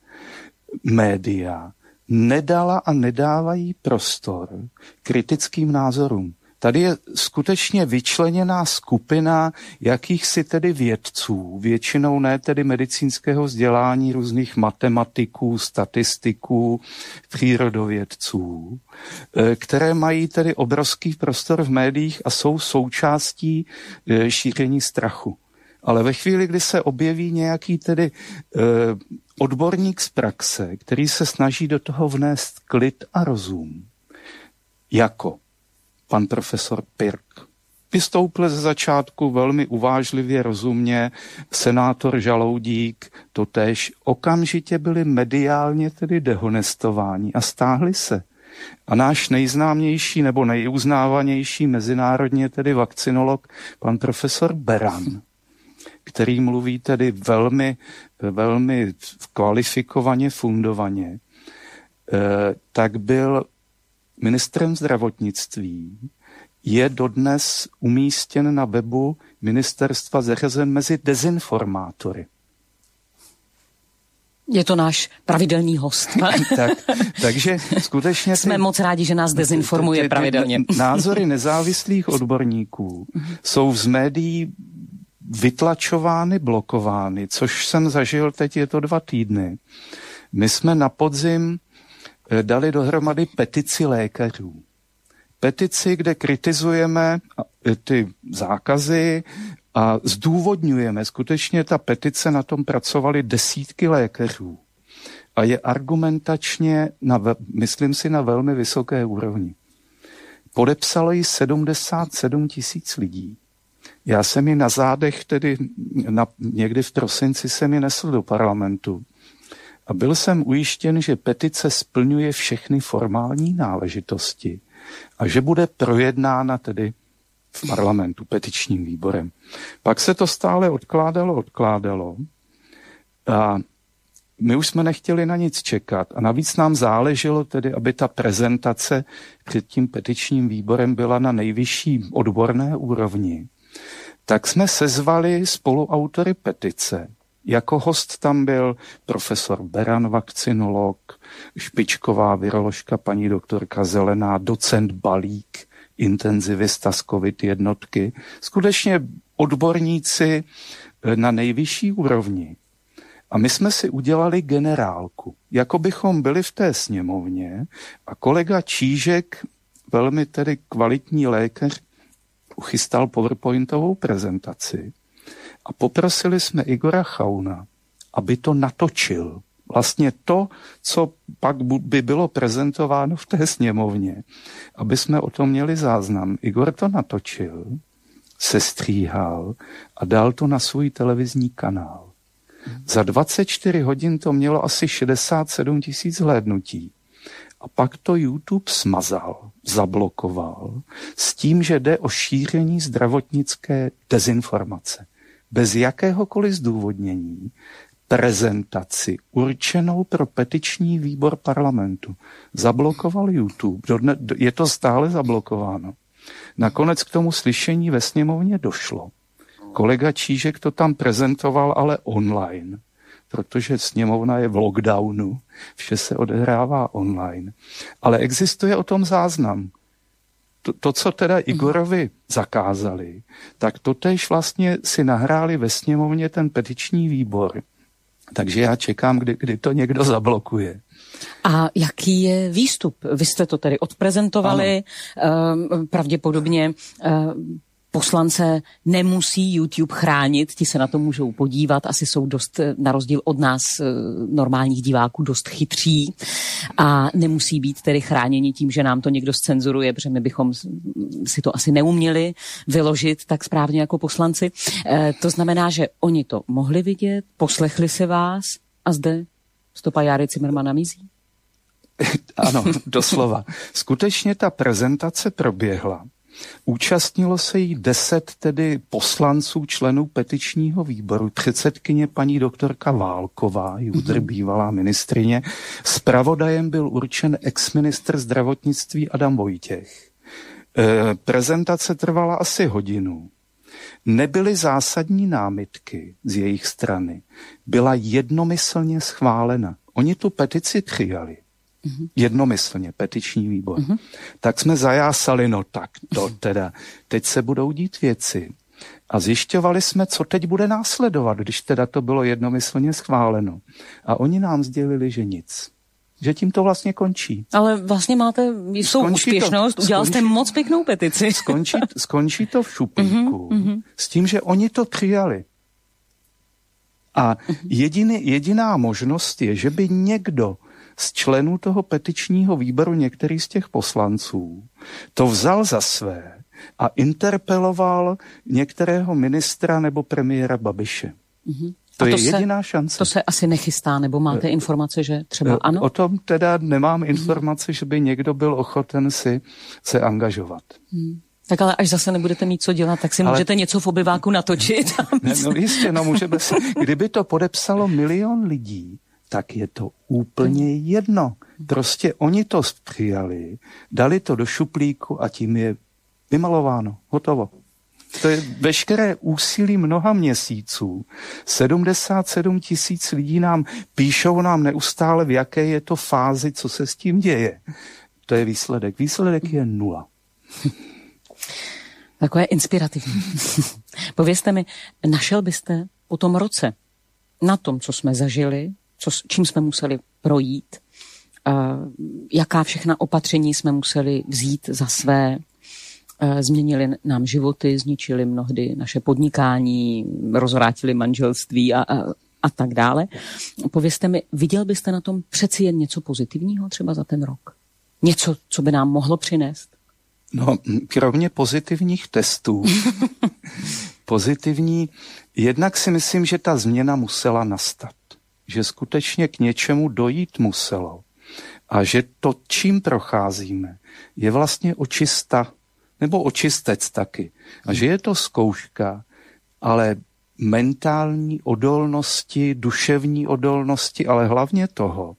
média nedala a nedávají prostor kritickým názorům. Tady je skutečně vyčleněná skupina jakýchsi tedy vědců, většinou ne tedy medicínského vzdělání různých matematiků, statistiků, přírodovědců, eh, které mají tedy obrovský prostor v médiích a jsou součástí eh, šíření strachu. Ale ve chvíli, kdy se objeví nějaký tedy e, odborník z praxe, který se snaží do toho vnést klid a rozum, jako pan profesor Pirk, vystoupil ze začátku velmi uvážlivě, rozumně, senátor Žaloudík, totéž okamžitě byli mediálně tedy dehonestováni a stáhli se. A náš nejznámější nebo nejuznávanější mezinárodně tedy vakcinolog, pan profesor Beran, který mluví tedy velmi, velmi kvalifikovaně, fundovaně, eh, tak byl ministrem zdravotnictví, je dodnes umístěn na webu ministerstva zařazen mezi dezinformátory. Je to náš pravidelný host. tak, takže skutečně... Jsme ty, moc rádi, že nás dezinformuje ty, ty, pravidelně. názory nezávislých odborníků jsou z médií vytlačovány, blokovány, což jsem zažil teď, je to dva týdny. My jsme na podzim eh, dali dohromady petici lékařů. Petici, kde kritizujeme eh, ty zákazy a zdůvodňujeme. Skutečně ta petice na tom pracovali desítky lékařů. A je argumentačně, na, myslím si, na velmi vysoké úrovni. Podepsalo ji 77 tisíc lidí. Já jsem ji na zádech, tedy na, někdy v prosinci jsem ji nesl do parlamentu. A byl jsem ujištěn, že petice splňuje všechny formální náležitosti a že bude projednána tedy v parlamentu, petičním výborem. Pak se to stále odkládalo, odkládalo. A my už jsme nechtěli na nic čekat a navíc nám záleželo tedy, aby ta prezentace před tím petičním výborem byla na nejvyšší odborné úrovni tak jsme sezvali spoluautory petice. Jako host tam byl profesor Beran, vakcinolog, špičková viroložka paní doktorka Zelená, docent Balík, intenzivista z COVID jednotky. Skutečně odborníci eh, na nejvyšší úrovni. A my jsme si udělali generálku, jako bychom byli v té sněmovně a kolega Čížek, velmi tedy kvalitní lékař, uchystal PowerPointovou prezentaci a poprosili jsme Igora Chauna, aby to natočil. Vlastně to, co pak by bylo prezentováno v té sněmovně, aby jsme o tom měli záznam. Igor to natočil se stříhal a dal to na svůj televizní kanál. Za 24 hodin to mělo asi 67 tisíc hlédnutí. A pak to YouTube smazal, zablokoval, s tím, že jde o šíření zdravotnické dezinformace. Bez jakéhokoliv zdůvodnění prezentaci určenou pro petiční výbor parlamentu. Zablokoval YouTube, je to stále zablokováno. Nakonec k tomu slyšení ve sněmovně došlo. Kolega Čížek to tam prezentoval, ale online, protože sněmovna je v lockdownu, vše se odehrává online. Ale existuje o tom záznam. To, to co teda Igorovi zakázali, tak to tež vlastně si nahráli ve sněmovně ten petiční výbor. Takže já čekám, kdy, kdy to někdo zablokuje. A jaký je výstup? Vy jste to tedy odprezentovali, ano. pravděpodobně poslance nemusí YouTube chránit, ti se na to můžou podívat, asi jsou dost, eh, na rozdíl od nás eh, normálních diváků, dost chytří a nemusí být tedy chráněni tím, že nám to někdo scenzuruje, protože my bychom si to asi neuměli vyložit tak správně jako poslanci. E, to znamená, že oni to mohli vidět, poslechli se vás a zde stopa Járy Cimrmana mizí. Ano, doslova. Skutečně ta prezentace proběhla. Účastnilo se jí deset tedy poslanců členů petičního výboru, předsedkyně paní doktorka Válková, Judr mm-hmm. bývalá ministrině. Spravodajem byl určen ex-ministr zdravotnictví Adam Vojtěch. E, prezentace trvala asi hodinu. Nebyly zásadní námitky z jejich strany. Byla jednomyslně schválena. Oni tu petici přijali mm-hmm. jednomyslně, petiční výbor, mm-hmm. tak jsme zajásali, no tak to teda, teď se budou dít věci. A zjišťovali jsme, co teď bude následovat, když teda to bylo jednomyslně schváleno. A oni nám sdělili, že nic. Že tím to vlastně končí. Ale vlastně máte jistou skončí úspěšnost, to, udělal skončí, jste moc pěknou petici. Skončí, skončí to v šuplíku mm-hmm, s tím, že oni to přijali. A mhm. jediný, jediná možnost je, že by někdo z členů toho petičního výboru některý z těch poslanců to vzal za své a interpeloval některého ministra nebo premiéra Babiše. Mm-hmm. To to je se, jediná šance. To se asi nechystá, nebo máte eh, informace, že třeba eh, ano? O tom teda nemám mhm. informace, mm. že by někdo byl ochoten si se angažovat. Mm. Tak ale až zase nebudete mít co dělat, tak si ale... můžete něco v obyváku natočit. Ne, no jistě, no můžeme si, kdyby to podepsalo milion lidí, tak je to úplně jedno. Prostě oni to přijali, dali to do šuplíku a tím je vymalováno, hotovo. To je veškeré úsilí mnoha měsíců. 77 tisíc lidí nám píšou nám neustále, v jaké je to fázi, co se s tím děje. To je výsledek. Výsledek je nula. Takové inspirativní. Povězte mi, našel byste po tom roce na tom, co jsme zažili, co, čím jsme museli projít, jaká všechna opatření jsme museli vzít za své, změnili nám životy, zničili mnohdy naše podnikání, rozvrátili manželství a, a, a tak dále. Povězte mi, viděl byste na tom přeci jen něco pozitivního třeba za ten rok? Něco, co by nám mohlo přinést? No, kromě pozitivních testů, pozitivní, jednak si myslím, že ta změna musela nastat že skutečně k něčemu dojít muselo. A že to, čím procházíme, je vlastně očista, nebo očistec taky. A že je to zkouška, ale mentální odolnosti, duševní odolnosti, ale hlavně toho.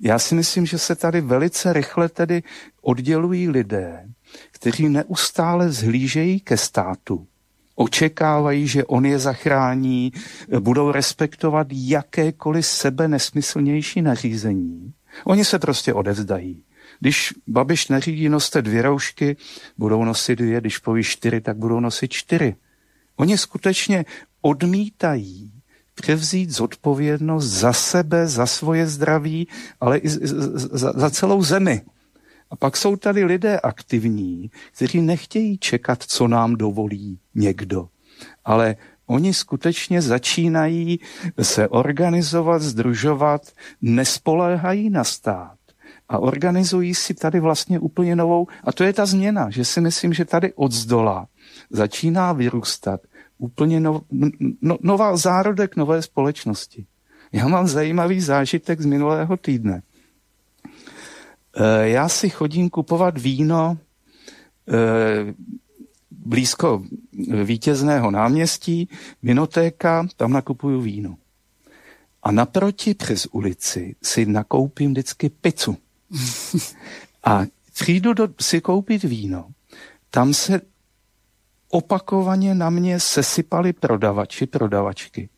Já si myslím, že se tady velice rychle tedy oddělují lidé, kteří neustále zhlížejí ke státu, očekávají, že on je zachrání, budou respektovat jakékoliv sebe nesmyslnější nařízení. Oni se prostě odevzdají. Když Babiš nařídí noste dvě roušky, budou nosit dvě, když poví čtyři, tak budou nosit čtyři. Oni skutečně odmítají převzít zodpovědnost za sebe, za svoje zdraví, ale i za, za celou zemi. A pak jsou tady lidé aktivní, kteří nechtějí čekat, co nám dovolí někdo, ale oni skutečně začínají se organizovat, združovat, nespoléhají na stát a organizují si tady vlastně úplně novou, a to je ta změna, že si myslím, že tady od zdola začíná vyrůstat úplně no, no, nová zárodek nové společnosti. Já mám zajímavý zážitek z minulého týdne. E, já si chodím kupovat víno e, blízko vítězného náměstí, vinotéka, tam nakupuju víno. A naproti přes ulici si nakoupím vždycky pizzu. A přijdu do, si koupit víno. Tam se opakovaně na mě sesypali prodavači, prodavačky.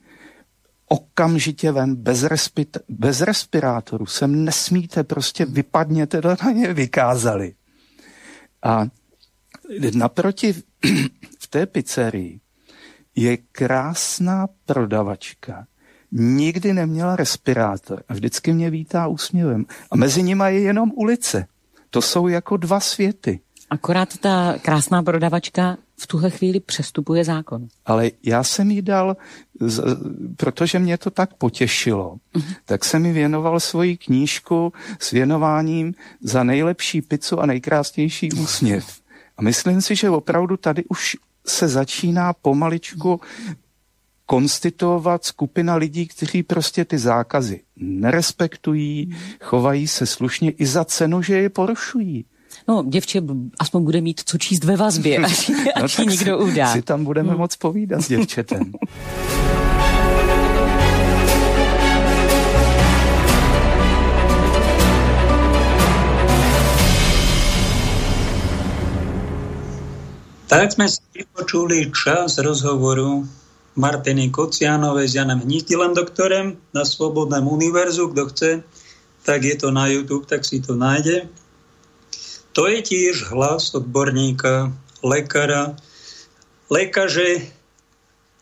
Okamžitě ven, bez, respit, bez respirátoru, sem nesmíte, prostě vypadněte, na ně vykázali. A naproti v té pizzerii je krásná prodavačka, nikdy neměla respirátor a vždycky mě vítá úsměvem. A mezi nimi je jenom ulice. To jsou jako dva světy. Akorát ta krásná prodavačka v tuhle chvíli přestupuje zákon. Ale já jsem jí dal, protože mě to tak potěšilo, uh-huh. tak jsem mi věnoval svoji knížku s věnováním za nejlepší pizzu a nejkrásnější úsměv. A myslím si, že opravdu tady už se začíná pomaličku konstituovat skupina lidí, kteří prostě ty zákazy nerespektují, chovají se slušně i za cenu, že je porušují. No, děvče aspoň bude mít co číst ve vazbě, až, no, až někdo udá. Si tam budeme hmm. moc povídat s děvčetem. Tak sme si vypočuli čas rozhovoru Martiny Kocianovej s Janem Hnítilem doktorem na Slobodnom univerzu. Kto chce, tak je to na YouTube, tak si to nájde. To je tiež hlas odborníka, lekára, lékaře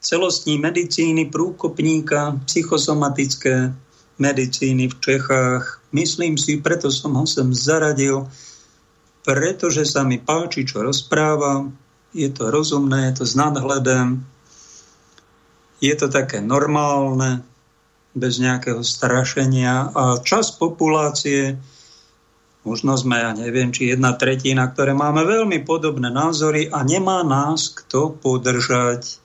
celostní medicíny, průkopníka, psychosomatické medicíny v Čechách. Myslím si, preto som ho sem zaradil, pretože sa mi páči, čo rozpráva, je to rozumné, je to s nadhledem, je to také normálne, bez nejakého strašenia. A čas populácie, možno sme, ja neviem, či jedna tretina, ktoré máme veľmi podobné názory a nemá nás kto podržať.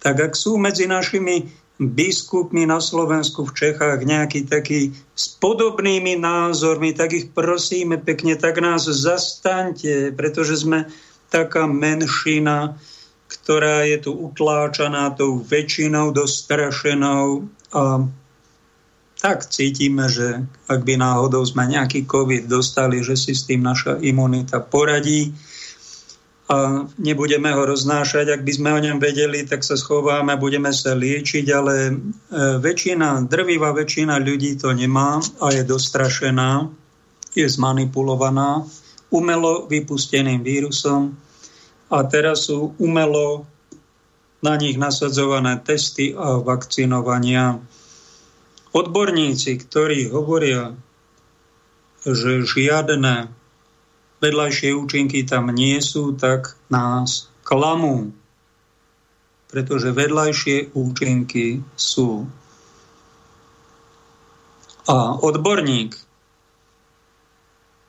Tak ak sú medzi našimi biskupmi na Slovensku, v Čechách nejakí takí s podobnými názormi, tak ich prosíme pekne, tak nás zastaňte, pretože sme taká menšina, ktorá je tu utláčaná tou väčšinou dostrašenou a tak cítime, že ak by náhodou sme nejaký COVID dostali, že si s tým naša imunita poradí a nebudeme ho roznášať. Ak by sme o ňom vedeli, tak sa schováme, budeme sa liečiť, ale e, väčšina, drvivá väčšina ľudí to nemá a je dostrašená, je zmanipulovaná umelo vypusteným vírusom a teraz sú umelo na nich nasadzované testy a vakcinovania. Odborníci, ktorí hovoria, že žiadne vedľajšie účinky tam nie sú, tak nás klamú, pretože vedľajšie účinky sú. A odborník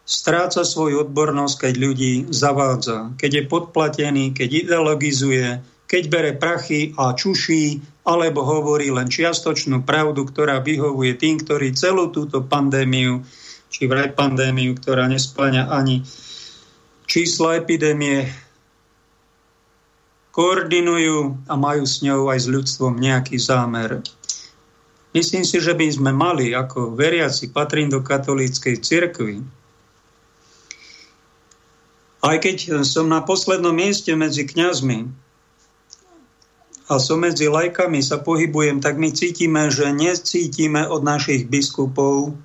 stráca svoju odbornosť, keď ľudí zavádza, keď je podplatený, keď ideologizuje, keď bere prachy a čuší, alebo hovorí len čiastočnú pravdu, ktorá vyhovuje tým, ktorí celú túto pandémiu, či vraj pandémiu, ktorá nesplňa ani čísla epidémie, koordinujú a majú s ňou aj s ľudstvom nejaký zámer. Myslím si, že by sme mali, ako veriaci, patrím do katolíckej cirkvi, aj keď som na poslednom mieste medzi kňazmi a som medzi lajkami sa pohybujem, tak my cítime, že necítime od našich biskupov,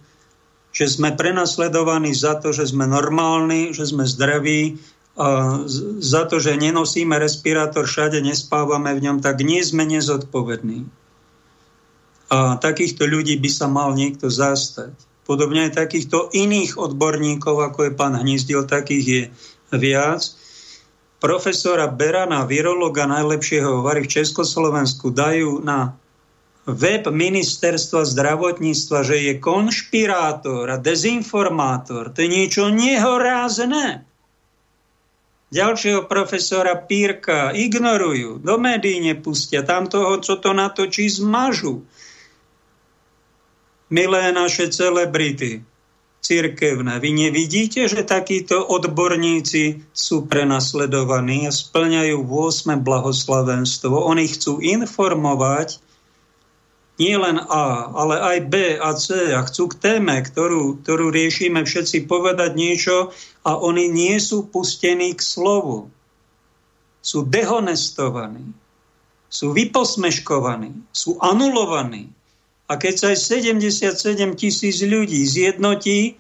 že sme prenasledovaní za to, že sme normálni, že sme zdraví, a za to, že nenosíme respirátor všade, nespávame v ňom, tak nie sme nezodpovední. A takýchto ľudí by sa mal niekto zastať. Podobne aj takýchto iných odborníkov, ako je pán Hnízdil, takých je viac. Profesora Berana, virologa najlepšieho vary v Československu, dajú na web ministerstva zdravotníctva, že je konšpirátor a dezinformátor. To je niečo nehorázne. ďalšieho profesora Pírka ignorujú, do médií nepustia, tam toho, čo to natočí, zmažu. Milé naše celebrity, církevné, vy nevidíte, že takíto odborníci sú prenasledovaní a splňajú 8. blahoslavenstvo. Oni chcú informovať nie len A, ale aj B a C a chcú k téme, ktorú, ktorú riešime všetci povedať niečo a oni nie sú pustení k slovu. Sú dehonestovaní, sú vyposmeškovaní, sú anulovaní. A keď sa aj 77 tisíc ľudí zjednotí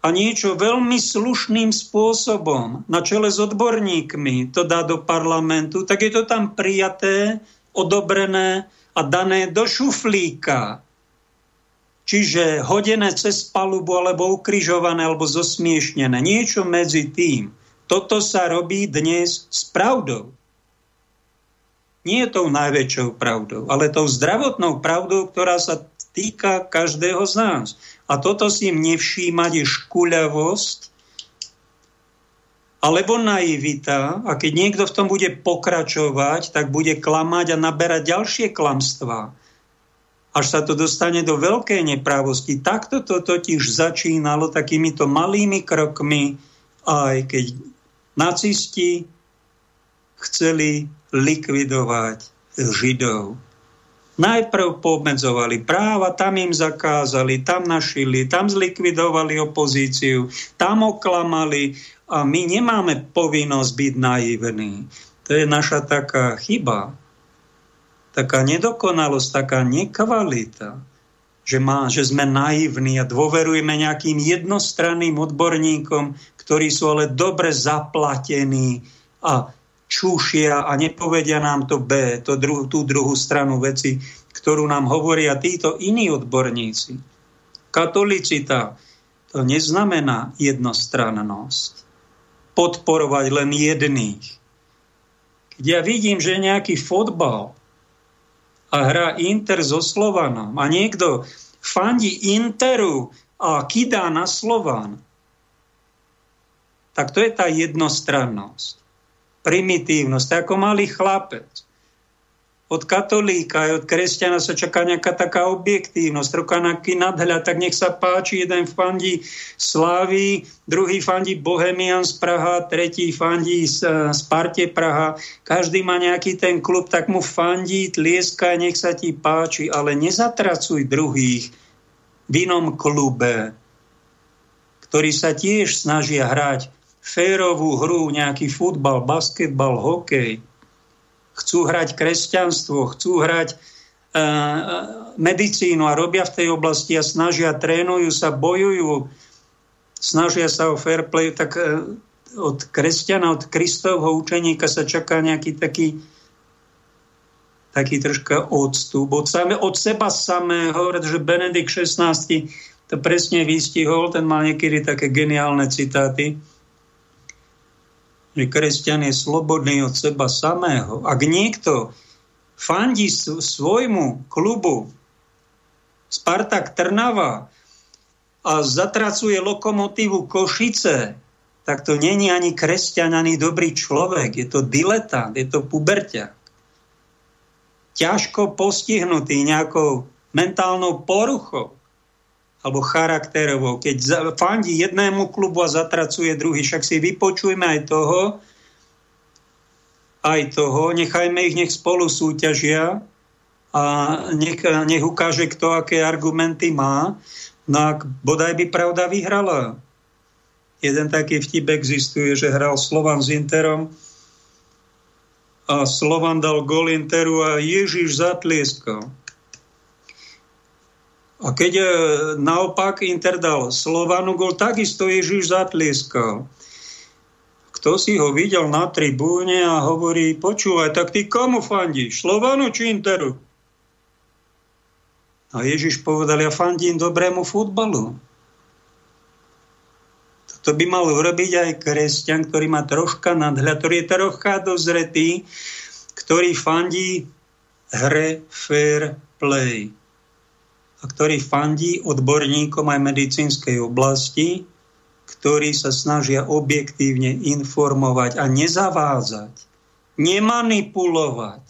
a niečo veľmi slušným spôsobom na čele s odborníkmi to dá do parlamentu, tak je to tam prijaté, odobrené a dané do šuflíka. Čiže hodené cez palubu alebo ukrižované alebo zosmiešnené. Niečo medzi tým. Toto sa robí dnes s pravdou. Nie je tou najväčšou pravdou, ale tou zdravotnou pravdou, ktorá sa týka každého z nás. A toto si nevšímať je škuľavosť alebo naivita a keď niekto v tom bude pokračovať, tak bude klamať a naberať ďalšie klamstvá. Až sa to dostane do veľkej neprávosti. Takto to totiž začínalo takýmito malými krokmi, aj keď nacisti chceli likvidovať Židov. Najprv pomedzovali práva, tam im zakázali, tam našili, tam zlikvidovali opozíciu, tam oklamali, a my nemáme povinnosť byť naivní. To je naša taká chyba, taká nedokonalosť, taká nekvalita, že, má, že sme naivní a dôverujeme nejakým jednostranným odborníkom, ktorí sú ale dobre zaplatení a čúšia a nepovedia nám to B, to dru, tú druhú stranu veci, ktorú nám hovoria títo iní odborníci. Katolicita to neznamená jednostrannosť podporovať len jedných. Keď ja vidím, že nejaký fotbal a hrá Inter so Slovanom a niekto fandí Interu a kydá na Slovan, tak to je tá jednostrannosť. Primitívnosť. Ako malý chlapec od katolíka aj od kresťana sa čaká nejaká taká objektívnosť, trocha nejaký nadhľad, tak nech sa páči, jeden fandí Slávy, druhý fandí Bohemian z Praha, tretí fandí z eh, Sparte Praha, každý má nejaký ten klub, tak mu fandí, tlieska, nech sa ti páči, ale nezatracuj druhých v inom klube, ktorí sa tiež snažia hrať férovú hru, nejaký futbal, basketbal, hokej, chcú hrať kresťanstvo, chcú hrať uh, medicínu a robia v tej oblasti a snažia, trénujú sa, bojujú, snažia sa o fair play, tak uh, od kresťana, od Kristovho učeníka sa čaká nejaký taký taký troška odstup od, same, od seba samého, pretože Benedikt XVI to presne vystihol, ten mal niekedy také geniálne citáty, že kresťan je slobodný od seba samého. Ak niekto fandí svojmu klubu Spartak Trnava a zatracuje lokomotívu Košice, tak to není ani kresťan, ani dobrý človek. Je to diletant, je to puberťak. Ťažko postihnutý nejakou mentálnou poruchou alebo charakterovo. Keď fandí jednému klubu a zatracuje druhý, však si vypočujme aj toho, aj toho, nechajme ich, nech spolu súťažia a nech, nech ukáže, kto aké argumenty má. No a bodaj by pravda vyhrala. Jeden taký vtip existuje, že hral Slovan s Interom a Slovan dal gol Interu a Ježiš zatlieskal. A keď e, naopak Inter dal Slovanu gol, takisto Ježiš zatlieskal. Kto si ho videl na tribúne a hovorí, počúvaj, tak ty komu fandíš? Slovanu či Interu? A Ježiš povedal, ja fandím dobrému futbalu. To by mal urobiť aj kresťan, ktorý má troška nadhľad, ktorý je trocha dozretý, ktorý fandí hre fair play a ktorý fandí odborníkom aj medicínskej oblasti ktorí sa snažia objektívne informovať a nezavádzať, nemanipulovať,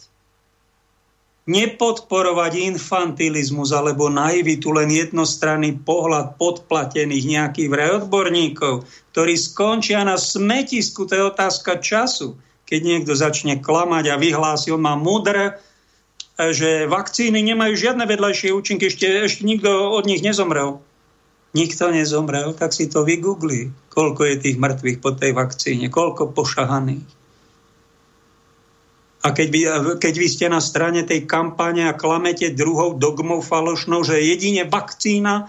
nepodporovať infantilizmus alebo naivitu, len jednostranný pohľad podplatených nejakých odborníkov, ktorí skončia na smetisku, to je otázka času. Keď niekto začne klamať a vyhlási, on má mudr, že vakcíny nemajú žiadne vedľajšie účinky, ešte, ešte nikto od nich nezomrel. Nikto nezomrel, tak si to vygoogli, koľko je tých mŕtvych po tej vakcíne, koľko pošahaných. A keď vy, keď vy ste na strane tej kampane a klamete druhou dogmou falošnou, že jedine vakcína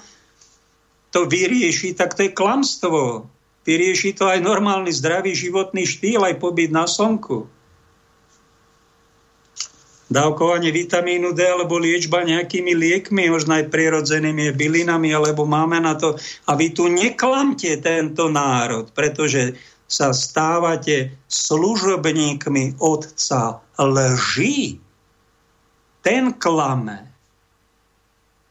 to vyrieši, tak to je klamstvo. Vyrieši to aj normálny zdravý životný štýl, aj pobyt na slnku. Dávkovanie vitamínu D alebo liečba nejakými liekmi, možno aj prirodzenými bylinami, alebo máme na to. A vy tu neklamte tento národ, pretože sa stávate služobníkmi Otca lží. Ten klame,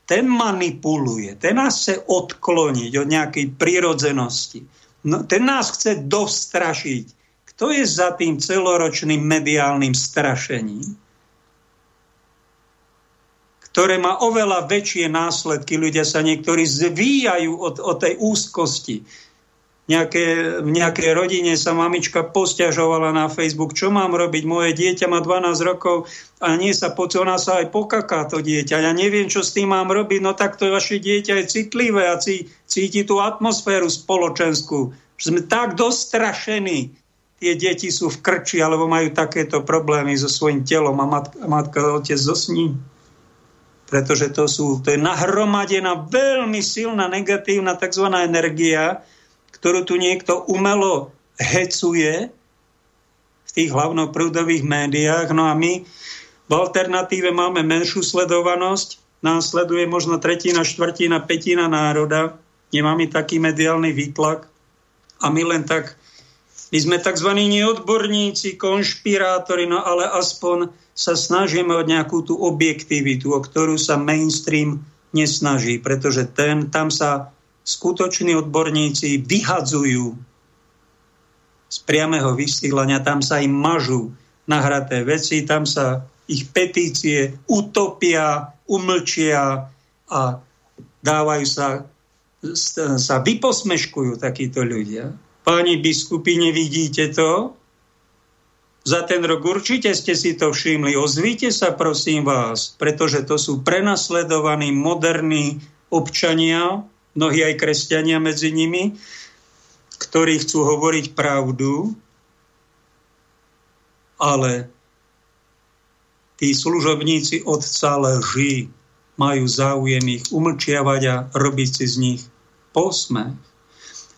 ten manipuluje, ten nás chce odkloniť od nejakej prirodzenosti. No, ten nás chce dostrašiť. Kto je za tým celoročným mediálnym strašením? Ktoré má oveľa väčšie následky. Ľudia sa niektorí zvíjajú od, od tej úzkosti. Nejaké, v nejakej rodine sa mamička posťažovala na Facebook, čo mám robiť, moje dieťa má 12 rokov a nie sa poď, ona sa aj pokaká to dieťa, ja neviem, čo s tým mám robiť, no tak to vaše dieťa je citlivé a cí, cíti tú atmosféru spoločenskú, sme tak dostrašení, tie deti sú v krči alebo majú takéto problémy so svojím telom a matka, matka a otec zosní. Pretože to, sú, to je nahromadená veľmi silná negatívna tzv. energia, ktorú tu niekto umelo hecuje v tých hlavnoprúdových médiách. No a my v alternatíve máme menšiu sledovanosť, následuje možno tretina, štvrtina, petina národa, nemáme taký mediálny výtlak a my len tak, my sme tzv. neodborníci, konšpirátori, no ale aspoň sa snažíme o nejakú tú objektivitu, o ktorú sa mainstream nesnaží, pretože ten, tam sa skutoční odborníci vyhadzujú z priamého vysielania, tam sa im mažú nahraté veci, tam sa ich petície utopia, umlčia a dávajú sa, sa vyposmeškujú takíto ľudia. Páni biskupy, nevidíte to? Za ten rok určite ste si to všimli. Ozvíte sa, prosím vás, pretože to sú prenasledovaní moderní občania, mnohí aj kresťania medzi nimi, ktorí chcú hovoriť pravdu, ale tí služobníci otca lží majú záujem ich umlčiavať a robiť si z nich posmech.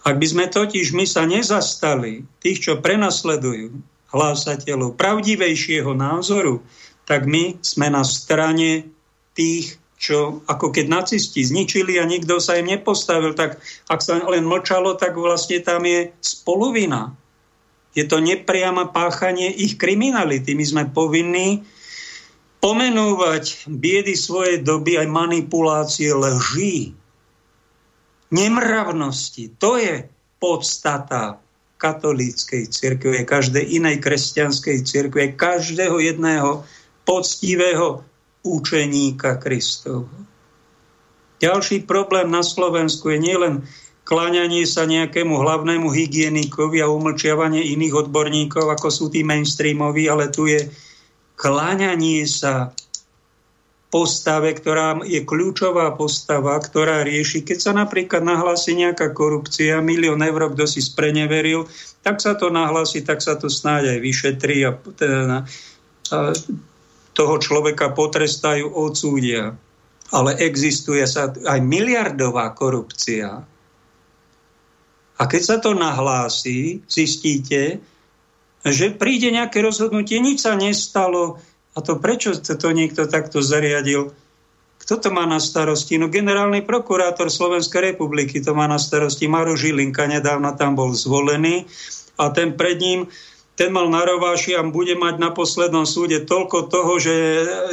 Ak by sme totiž my sa nezastali tých, čo prenasledujú hlásateľov pravdivejšieho názoru, tak my sme na strane tých, čo ako keď nacisti zničili a nikto sa im nepostavil, tak ak sa len mlčalo, tak vlastne tam je spolovina. Je to nepriama páchanie ich kriminality. My sme povinní pomenúvať biedy svojej doby aj manipulácie lží, nemravnosti. To je podstata katolíckej cirkve, každej inej kresťanskej cirkve, každého jedného poctivého učeníka Kristovho. Ďalší problém na Slovensku je nielen kláňanie sa nejakému hlavnému hygienikovi a umlčiavanie iných odborníkov, ako sú tí mainstreamoví, ale tu je kláňanie sa postave, ktorá je kľúčová postava, ktorá rieši, keď sa napríklad nahlási nejaká korupcia, milión eur, kto si spreneveril, tak sa to nahlási, tak sa to snáď aj vyšetrí a, a, a toho človeka potrestajú, odsúdia. Ale existuje sa aj miliardová korupcia. A keď sa to nahlási, zistíte, že príde nejaké rozhodnutie, nič sa nestalo. A to prečo to niekto takto zariadil? Kto to má na starosti? No generálny prokurátor Slovenskej republiky to má na starosti. Maro Žilinka nedávno tam bol zvolený a ten pred ním ten mal narováši a bude mať na poslednom súde toľko toho, že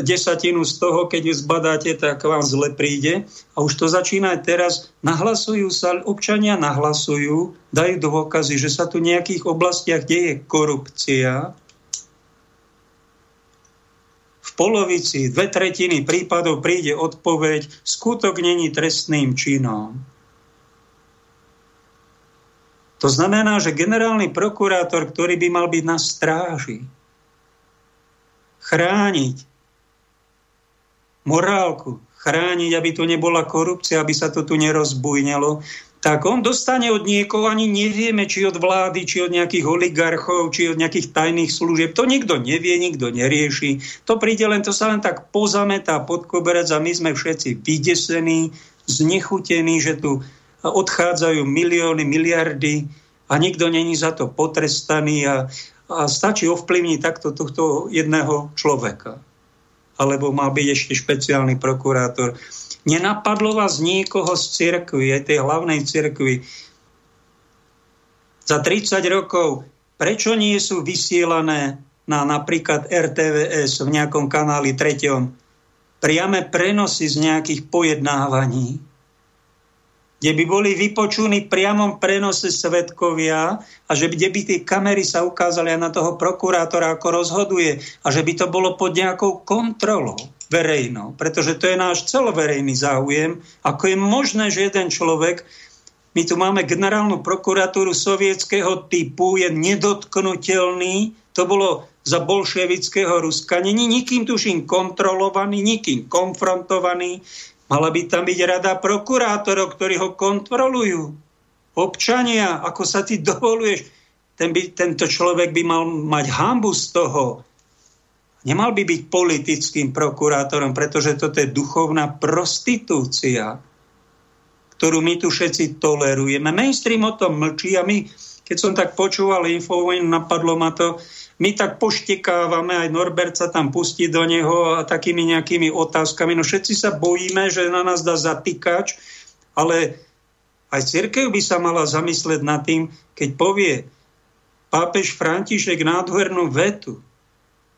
desatinu z toho, keď ju zbadáte, tak vám zle príde. A už to začína aj teraz. Nahlasujú sa, občania nahlasujú, dajú dôkazy, že sa tu v nejakých oblastiach deje korupcia. V polovici, dve tretiny prípadov príde odpoveď, skutok není trestným činom. To znamená, že generálny prokurátor, ktorý by mal byť na stráži, chrániť morálku, chrániť, aby tu nebola korupcia, aby sa to tu nerozbujnelo, tak on dostane od niekoho, ani nevieme, či od vlády, či od nejakých oligarchov, či od nejakých tajných služieb. To nikto nevie, nikto nerieši. To príde len, to sa len tak pozametá pod koberec a my sme všetci vydesení, znechutení, že tu odchádzajú milióny, miliardy a nikto není za to potrestaný a, a stačí ovplyvniť takto tohto jedného človeka. Alebo má byť ešte špeciálny prokurátor. Nenapadlo vás niekoho z cirkvi, aj tej hlavnej cirkvi, za 30 rokov, prečo nie sú vysielané na napríklad RTVS v nejakom kanáli treťom? Priame prenosy z nejakých pojednávaní, kde by boli vypočúni priamom prenose svetkovia a že kde by tie kamery sa ukázali aj na toho prokurátora, ako rozhoduje a že by to bolo pod nejakou kontrolou verejnou, pretože to je náš celoverejný záujem, ako je možné, že jeden človek, my tu máme generálnu prokuratúru sovietského typu, je nedotknutelný, to bolo za bolševického Ruska, není nikým tuším kontrolovaný, nikým konfrontovaný, Mala by tam byť rada prokurátorov, ktorí ho kontrolujú. Občania, ako sa ty dovoluješ, ten by, tento človek by mal mať hambu z toho. Nemal by byť politickým prokurátorom, pretože toto je duchovná prostitúcia, ktorú my tu všetci tolerujeme. Mainstream o tom mlčí a my, keď som tak počúval Infovojn, napadlo ma to, my tak poštekávame, aj Norbert sa tam pustí do neho a takými nejakými otázkami. No všetci sa bojíme, že na nás dá zatýkač, ale aj církev by sa mala zamyslieť nad tým, keď povie pápež František nádhernú vetu,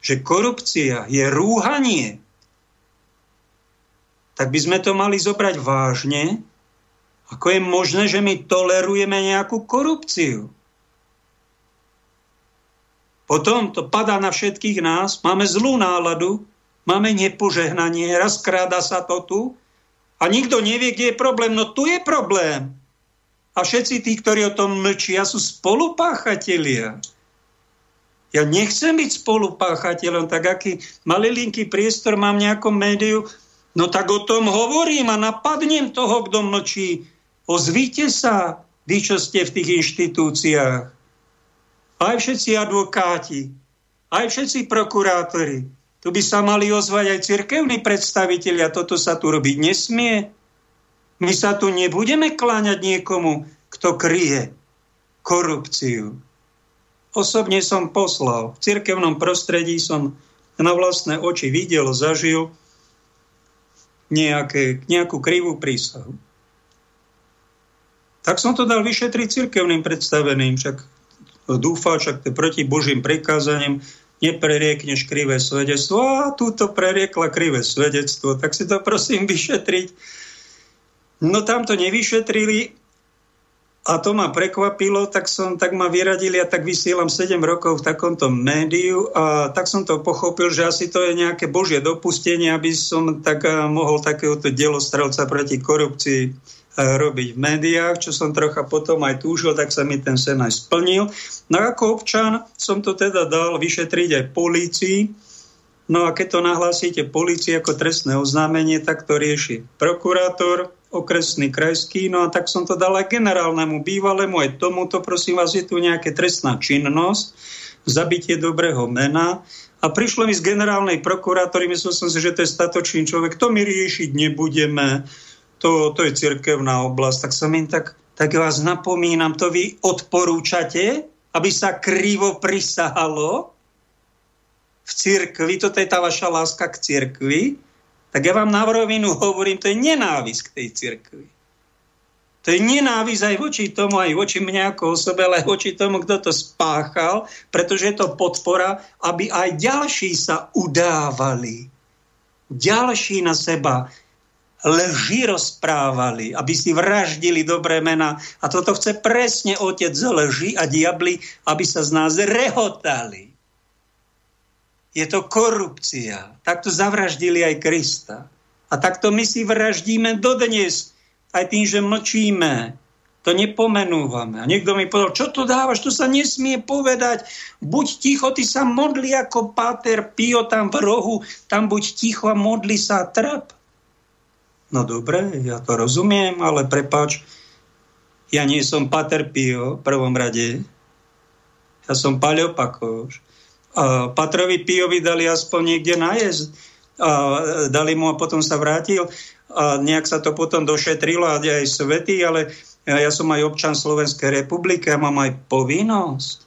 že korupcia je rúhanie, tak by sme to mali zobrať vážne, ako je možné, že my tolerujeme nejakú korupciu. Potom to padá na všetkých nás, máme zlú náladu, máme nepožehnanie, rozkráda sa to tu a nikto nevie, kde je problém. No tu je problém. A všetci tí, ktorí o tom mlčia, sú spolupáchatelia. Ja nechcem byť spolupáchateľom, tak aký malilinký priestor mám v nejakom médiu, no tak o tom hovorím a napadnem toho, kto mlčí. Ozvíte sa, vy, čo ste v tých inštitúciách aj všetci advokáti, aj všetci prokurátori. Tu by sa mali ozvať aj cirkevní predstavitelia. Toto sa tu robiť nesmie. My sa tu nebudeme kláňať niekomu, kto kryje korupciu. Osobne som poslal. V cirkevnom prostredí som na vlastné oči videl, zažil nejaké, nejakú krivú prísahu. Tak som to dal vyšetriť cirkevným predstaveným, však dúfa, však to proti Božím prikázaním, nepreriekneš krivé svedectvo. A túto preriekla krivé svedectvo, tak si to prosím vyšetriť. No tam to nevyšetrili a to ma prekvapilo, tak, som, tak ma vyradili a tak vysielam 7 rokov v takomto médiu a tak som to pochopil, že asi to je nejaké božie dopustenie, aby som tak eh, mohol takéhoto dielostrelca proti korupcii robiť v médiách, čo som trocha potom aj túžil, tak sa mi ten sen aj splnil. No ako občan som to teda dal vyšetriť aj polícii. No a keď to nahlásite policii ako trestné oznámenie, tak to rieši prokurátor, okresný krajský, no a tak som to dal aj generálnemu bývalému, aj tomuto, prosím vás, je tu nejaká trestná činnosť, zabitie dobrého mena, a prišlo mi z generálnej prokurátory, myslel som si, že to je statočný človek, to my riešiť nebudeme, to, to je cirkevná oblasť, tak som im tak, tak vás napomínam, to vy odporúčate, aby sa krivo prisahalo v cirkvi, toto je tá vaša láska k cirkvi, tak ja vám na rovinu hovorím, to je nenávisť k tej cirkvi. To je nenávisť aj voči tomu, aj voči mne ako osobe, ale aj voči tomu, kto to spáchal, pretože je to podpora, aby aj ďalší sa udávali. Ďalší na seba lži rozprávali, aby si vraždili dobré mena. A toto chce presne otec z lži a diabli, aby sa z nás rehotali. Je to korupcia. Takto zavraždili aj Krista. A takto my si vraždíme dodnes aj tým, že mlčíme, to nepomenúvame. A niekto mi povedal, čo to dávaš, to sa nesmie povedať. Buď ticho, ty sa modli ako Páter Pio tam v rohu, tam buď ticho a modli sa trap. No dobre, ja to rozumiem, ale prepač, ja nie som Pater Pio v prvom rade. Ja som Paľo. Patrovi Piovi dali aspoň niekde nájsť. A dali mu a potom sa vrátil a nejak sa to potom došetrilo a aj svety, ale ja som aj občan Slovenskej republiky a mám aj povinnosť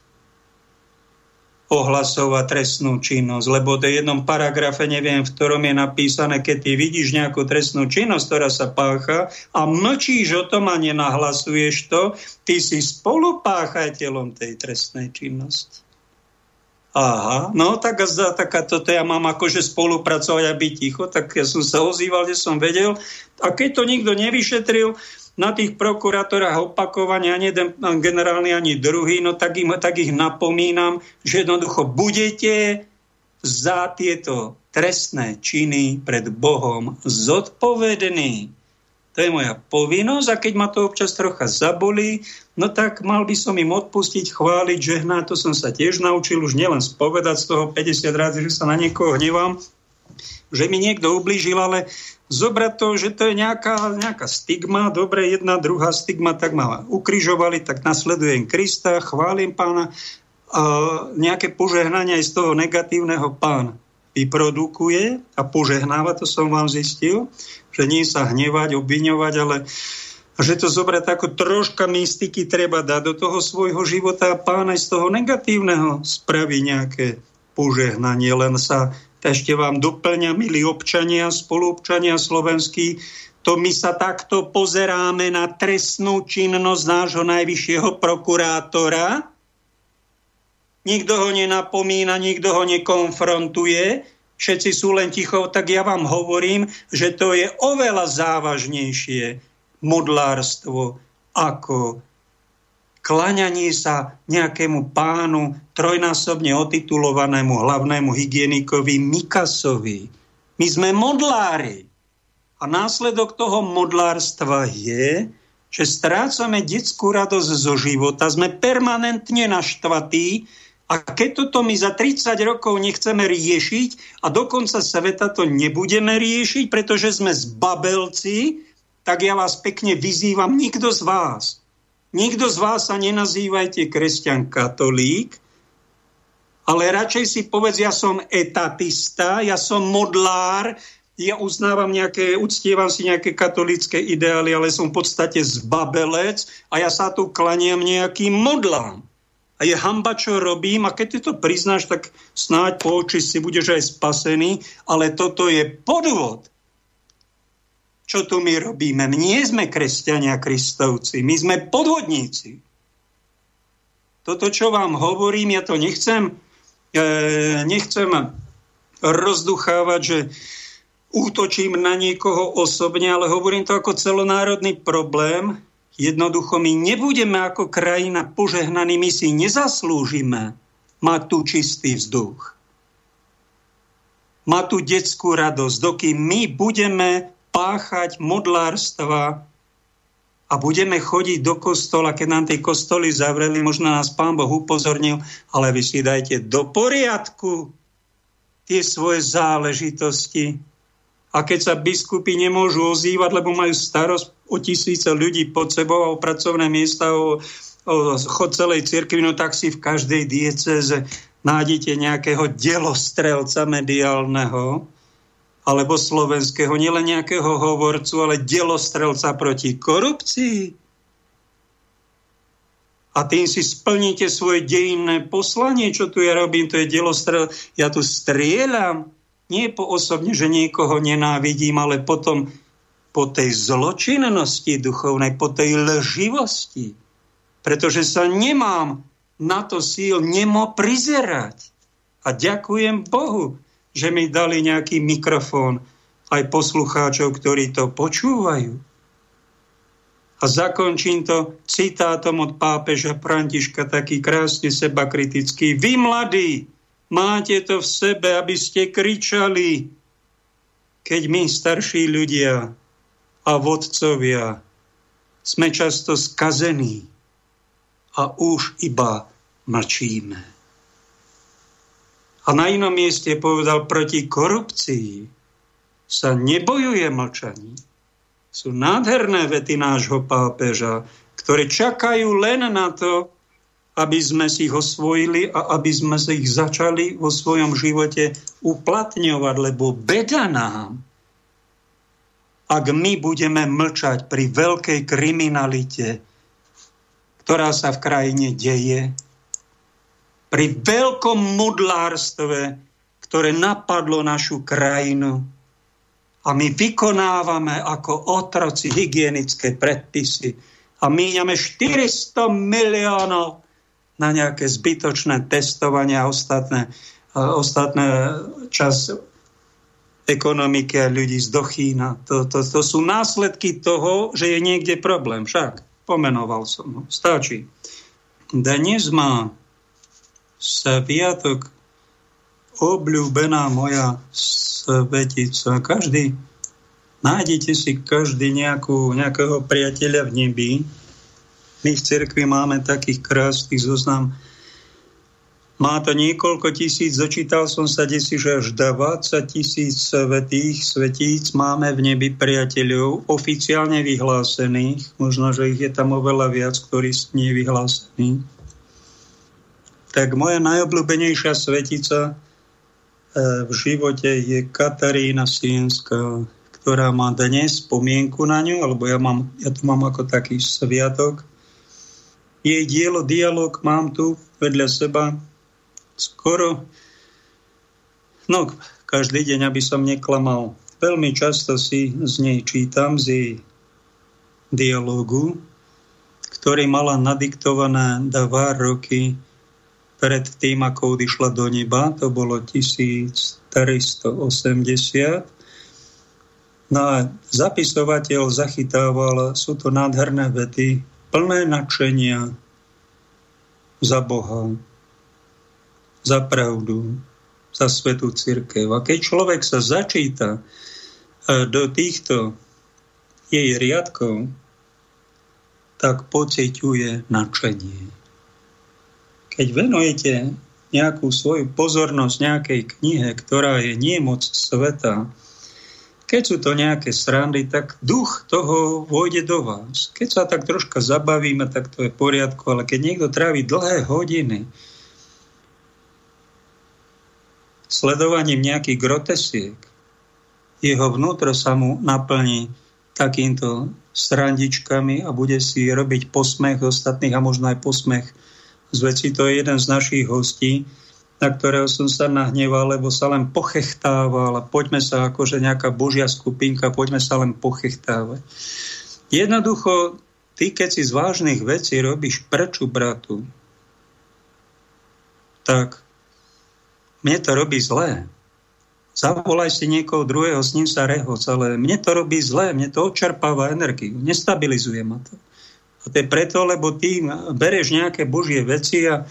ohlasovať trestnú činnosť, lebo v jednom paragrafe, neviem, v ktorom je napísané, keď ty vidíš nejakú trestnú činnosť, ktorá sa pácha a mlčíš o tom a nenahlasuješ to, ty si spolupáchateľom tej trestnej činnosti. Aha, no tak za taká toto ja mám akože spolupracovať a byť ticho, tak ja som sa ozýval, kde som vedel. A keď to nikto nevyšetril, na tých prokurátorách opakovania, ani jeden generálny, ani druhý, no tak, im, tak ich napomínam, že jednoducho budete za tieto trestné činy pred Bohom zodpovední. To je moja povinnosť a keď ma to občas trocha zabolí, no tak mal by som im odpustiť, chváliť, žehnať. To som sa tiež naučil už nielen spovedať z toho 50 razy, že sa na niekoho hnevám, že mi niekto ublížil, ale zobrať to, že to je nejaká, nejaká stigma, dobre, jedna, druhá stigma, tak ma ukrižovali, tak nasledujem Krista, chválim pána, a nejaké požehnanie aj z toho negatívneho pán vyprodukuje a požehnáva, to som vám zistil že nie sa hnevať, obviňovať, ale že to zobrať ako troška mystiky treba dať do toho svojho života a pán aj z toho negatívneho spraví nejaké požehnanie, len sa ešte vám doplňa, milí občania, spoluobčania slovenskí, to my sa takto pozeráme na trestnú činnosť nášho najvyššieho prokurátora. Nikto ho nenapomína, nikto ho nekonfrontuje, všetci sú len ticho, tak ja vám hovorím, že to je oveľa závažnejšie modlárstvo ako klaňanie sa nejakému pánu trojnásobne otitulovanému hlavnému hygienikovi Mikasovi. My sme modlári. A následok toho modlárstva je, že strácame detskú radosť zo života, sme permanentne naštvatí, a keď toto my za 30 rokov nechceme riešiť a do konca sveta to nebudeme riešiť, pretože sme zbabelci, tak ja vás pekne vyzývam, nikto z vás, nikto z vás sa nenazývajte kresťan katolík, ale radšej si povedz, ja som etatista, ja som modlár, ja uznávam nejaké, uctievam si nejaké katolické ideály, ale som v podstate zbabelec a ja sa tu klaniam nejakým modlám a je hamba, čo robím a keď ty to priznáš, tak snáď po oči si budeš aj spasený, ale toto je podvod. Čo tu my robíme? My nie sme kresťania kristovci, my sme podvodníci. Toto, čo vám hovorím, ja to nechcem, e, nechcem rozduchávať, že útočím na niekoho osobne, ale hovorím to ako celonárodný problém, Jednoducho my nebudeme ako krajina požehnaní, my si nezaslúžime mať tu čistý vzduch. Mať tu detskú radosť, dokým my budeme páchať modlárstva a budeme chodiť do kostola, keď nám tie kostoly zavreli, možno nás pán Boh upozornil, ale vy si dajte do poriadku tie svoje záležitosti. A keď sa biskupy nemôžu ozývať, lebo majú starosť o tisíce ľudí pod sebou a o pracovné miesta, o, o chod celej cirkvi, no tak si v každej dieceze nájdete nejakého delostrelca mediálneho, alebo slovenského, nielen nejakého hovorcu, ale delostrelca proti korupcii. A tým si splníte svoje dejinné poslanie, čo tu ja robím, to je delostrel. Ja tu strieľam, nie po osobne, že niekoho nenávidím, ale potom po tej zločinnosti duchovnej, po tej lživosti, pretože sa nemám na to síl nemo prizerať. A ďakujem Bohu, že mi dali nejaký mikrofón aj poslucháčov, ktorí to počúvajú. A zakončím to citátom od pápeža Františka, taký krásne sebakritický. Vy mladí, máte to v sebe, aby ste kričali, keď my starší ľudia a vodcovia sme často skazení a už iba mlčíme. A na inom mieste povedal, proti korupcii sa nebojuje mlčaním sú nádherné vety nášho pápeža, ktoré čakajú len na to, aby sme si ich osvojili a aby sme si ich začali vo svojom živote uplatňovať, lebo beda nám, ak my budeme mlčať pri veľkej kriminalite, ktorá sa v krajine deje, pri veľkom modlárstve, ktoré napadlo našu krajinu, a my vykonávame ako otroci hygienické predpisy a míňame 400 miliónov na nejaké zbytočné testovanie a ostatné, ostatné čas ekonomiky a ľudí z Dochína. To, to, to sú následky toho, že je niekde problém. Však pomenoval som ho. Stačí. Dnes má sviatok obľúbená moja svetica. Každý, nájdete si každý nejakú, nejakého priateľa v nebi. My v cirkvi máme takých krásnych zoznam. Má to niekoľko tisíc, začítal som sa desi, že až 20 tisíc svetých svetíc máme v nebi priateľov, oficiálne vyhlásených. Možno, že ich je tam oveľa viac, ktorí nie vyhlásení. Tak moja najobľúbenejšia svetica E, v živote je Katarína Sienská, ktorá má dnes spomienku na ňu, alebo ja, mám, ja to mám ako taký sviatok. Jej dielo, dialog mám tu vedľa seba skoro, no každý deň, aby som neklamal. Veľmi často si z nej čítam, z jej dialogu, ktorý mala nadiktované dva roky pred tým, ako odišla do neba, to bolo 1380. No a zapisovateľ zachytával, sú to nádherné vety, plné nadšenia za Boha, za pravdu, za svetú církev. A keď človek sa začíta e, do týchto jej riadkov, tak pociťuje nadšenie keď venujete nejakú svoju pozornosť nejakej knihe, ktorá je nie moc sveta, keď sú to nejaké srandy, tak duch toho vojde do vás. Keď sa tak troška zabavíme, tak to je v poriadku, ale keď niekto trávi dlhé hodiny sledovaním nejakých grotesiek, jeho vnútro sa mu naplní takýmto srandičkami a bude si robiť posmech ostatných a možno aj posmech z veci. To je jeden z našich hostí, na ktorého som sa nahneval, lebo sa len pochechtával a poďme sa akože nejaká božia skupinka, poďme sa len pochechtávať. Jednoducho, ty keď si z vážnych vecí robíš preču bratu, tak mne to robí zlé. Zavolaj si niekoho druhého, s ním sa rehoc, ale mne to robí zlé, mne to odčerpáva energiu, nestabilizuje ma to. A to je preto, lebo ty bereš nejaké božie veci a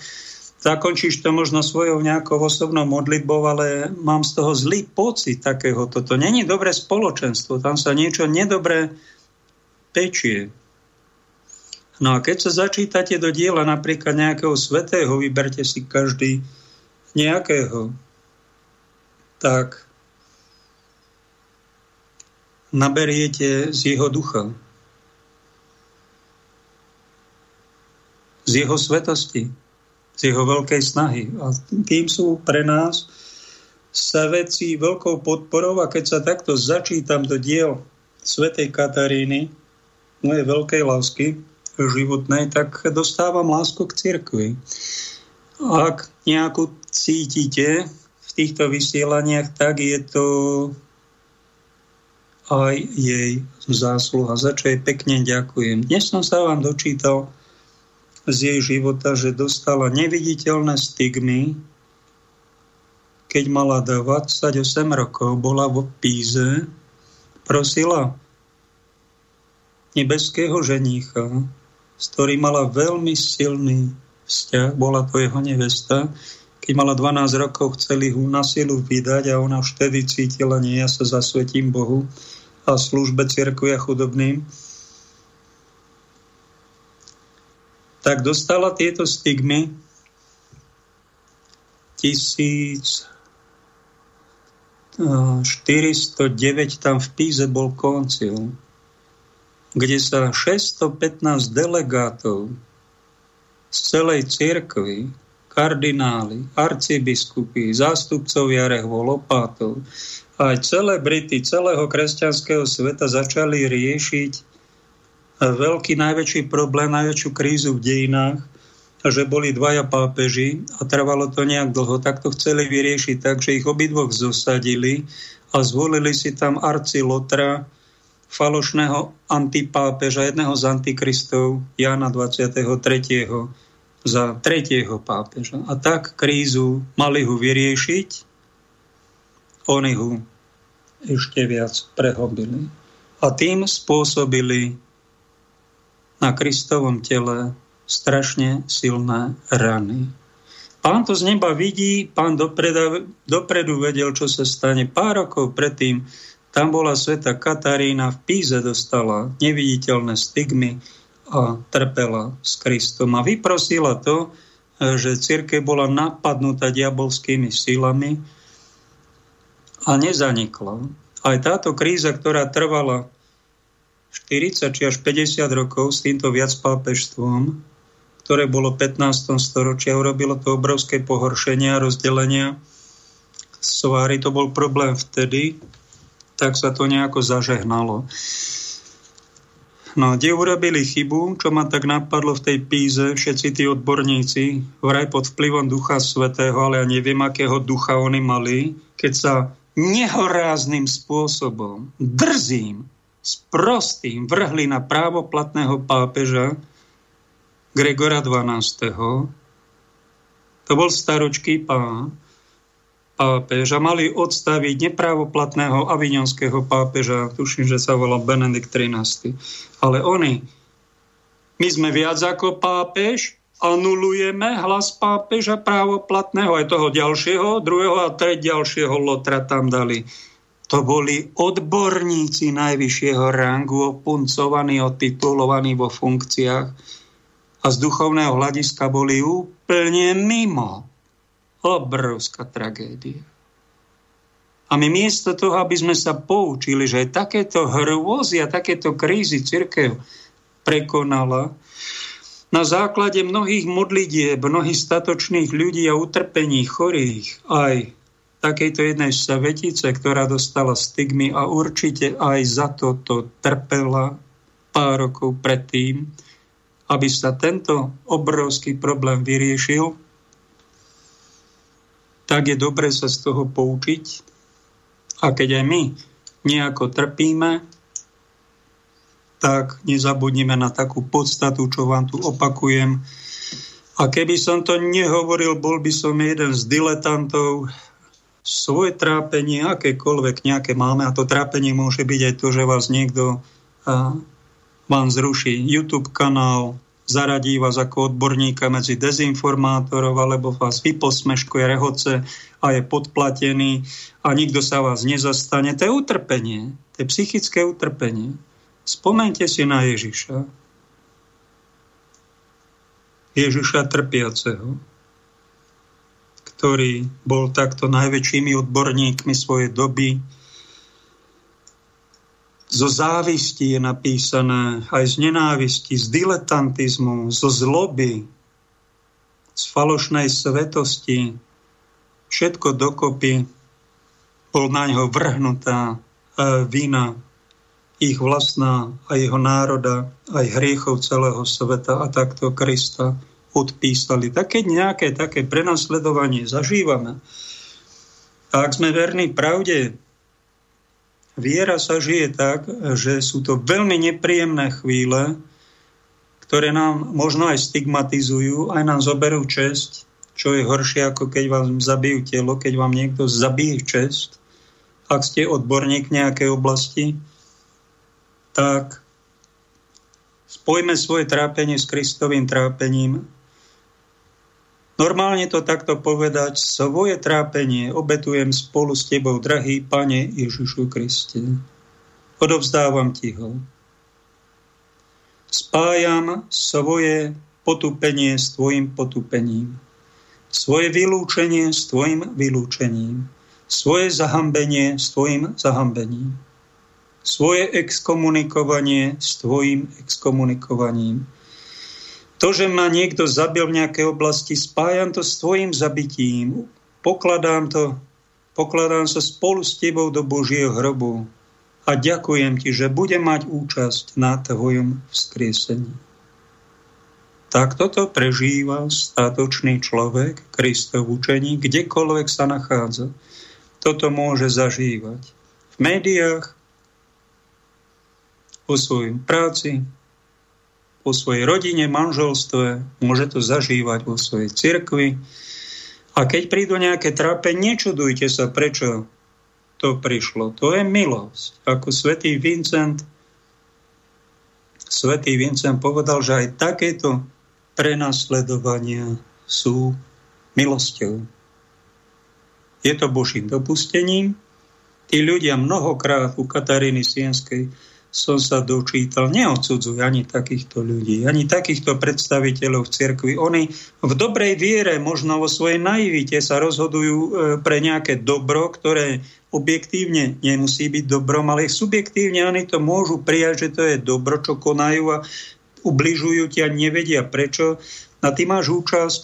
zakončíš to možno svojou nejakou osobnou modlitbou, ale mám z toho zlý pocit takého. Toto není dobré spoločenstvo, tam sa niečo nedobré pečie. No a keď sa začítate do diela napríklad nejakého svetého, vyberte si každý nejakého, tak naberiete z jeho ducha. z jeho svetosti, z jeho veľkej snahy. A tým sú pre nás sa veci veľkou podporou a keď sa takto začítam do diel svätej Kataríny, mojej veľkej lásky životnej, tak dostávam lásku k cirkvi. Ak nejakú cítite v týchto vysielaniach, tak je to aj jej zásluha, za čo jej pekne ďakujem. Dnes som sa vám dočítal z jej života, že dostala neviditeľné stigmy, keď mala 28 rokov, bola vo Píze, prosila nebeského ženícha, s ktorým mala veľmi silný vzťah, bola to jeho nevesta, keď mala 12 rokov, chceli ho na silu vydať a ona vtedy cítila, nie, ja sa zasvetím Bohu a službe cirkvi a chudobným. Tak dostala tieto stigmy 1409 tam v Píze bol koncil, kde sa 615 delegátov z celej cirkvi kardináli, arcibiskupy, zástupcovia rehvol, opátov, aj celebrity celého kresťanského sveta začali riešiť veľký, najväčší problém, najväčšiu krízu v dejinách, že boli dvaja pápeži a trvalo to nejak dlho, tak to chceli vyriešiť tak, že ich obidvoch zosadili a zvolili si tam arci Lotra, falošného antipápeža, jedného z antikristov, Jana 23 za tretieho pápeža. A tak krízu mali ho vyriešiť, oni ho ešte viac prehobili. A tým spôsobili na Kristovom tele strašne silné rany. Pán to z neba vidí, pán dopredu, dopredu vedel, čo sa stane. Pár rokov predtým tam bola sveta Katarína, v Píze dostala neviditeľné stigmy, a trpela s Kristom. A vyprosila to, že církev bola napadnutá diabolskými silami a nezanikla. Aj táto kríza, ktorá trvala 40 či až 50 rokov s týmto viacpápežstvom, ktoré bolo v 15. storočia, urobilo to obrovské pohoršenie a rozdelenia sovári. To bol problém vtedy, tak sa to nejako zažehnalo. No, kde urobili chybu, čo ma tak napadlo v tej píze, všetci tí odborníci, vraj pod vplyvom Ducha Svetého, ale ja neviem, akého ducha oni mali, keď sa nehorázným spôsobom, drzým, sprostým vrhli na právoplatného pápeža Gregora XII. To bol staročký pán, pápeža mali odstaviť nepravoplatného avignonského pápeža, tuším, že sa volal Benedikt XIII. Ale oni, my sme viac ako pápež, anulujeme hlas pápeža právoplatného, aj toho ďalšieho, druhého a treť ďalšieho lotra tam dali. To boli odborníci najvyššieho rangu, opuncovaní, otitulovaní vo funkciách a z duchovného hľadiska boli úplne mimo obrovská tragédia. A my miesto toho, aby sme sa poučili, že takéto hrôzy a takéto krízy církev prekonala, na základe mnohých modlitieb, mnohých statočných ľudí a utrpení chorých, aj takejto jednej svetice, ktorá dostala stigmy a určite aj za toto trpela pár rokov predtým, aby sa tento obrovský problém vyriešil, tak je dobre sa z toho poučiť. A keď aj my nejako trpíme, tak nezabudnime na takú podstatu, čo vám tu opakujem. A keby som to nehovoril, bol by som jeden z diletantov. Svoje trápenie, akékoľvek nejaké máme, a to trápenie môže byť aj to, že vás niekto a, vám zruší YouTube kanál, zaradí vás ako odborníka medzi dezinformátorov alebo vás vyposmeškuje rehoce a je podplatený a nikto sa vás nezastane. To je utrpenie, to je psychické utrpenie. Spomente si na Ježiša. Ježiša trpiaceho, ktorý bol takto najväčšími odborníkmi svojej doby, zo závisti je napísané, aj z nenávisti, z diletantizmu, zo zloby, z falošnej svetosti. Všetko dokopy bol na ňo vrhnutá e, vina ich vlastná a jeho národa, aj hriechov celého sveta a takto Krista odpísali. Tak keď nejaké také prenasledovanie zažívame, tak sme verní pravde, viera sa žije tak, že sú to veľmi nepríjemné chvíle, ktoré nám možno aj stigmatizujú, aj nám zoberú česť, čo je horšie, ako keď vám zabijú telo, keď vám niekto zabije česť. Ak ste odborník nejakej oblasti, tak spojme svoje trápenie s Kristovým trápením Normálne to takto povedať, svoje trápenie obetujem spolu s Tebou, drahý Pane Ježišu Kriste. Odovzdávam Ti ho. Spájam svoje potupenie s Tvojim potupením. Svoje vylúčenie s Tvojim vylúčením. Svoje zahambenie s Tvojim zahambením. Svoje exkomunikovanie s Tvojim exkomunikovaním to, že ma niekto zabil v nejakej oblasti, spájam to s tvojim zabitím. Pokladám to, pokladám sa spolu s tebou do Božieho hrobu a ďakujem ti, že budem mať účasť na tvojom vzkriesení. Tak toto prežíva statočný človek, Kristov učení, kdekoľvek sa nachádza. Toto môže zažívať v médiách, vo svojej práci, vo svojej rodine, manželstve, môže to zažívať vo svojej cirkvi. A keď prídu nejaké trápe, nečudujte sa, prečo to prišlo. To je milosť. Ako svätý Vincent, svätý Vincent povedal, že aj takéto prenasledovania sú milosťou. Je to Božím dopustením. Tí ľudia mnohokrát u Kataríny Sienskej som sa dočítal, neodsudzuj ani takýchto ľudí, ani takýchto predstaviteľov v cirkvi. Oni v dobrej viere, možno vo svojej naivite sa rozhodujú e, pre nejaké dobro, ktoré objektívne nemusí byť dobrom, ale subjektívne oni to môžu prijať, že to je dobro, čo konajú a ubližujú ti a nevedia prečo. A ty máš účasť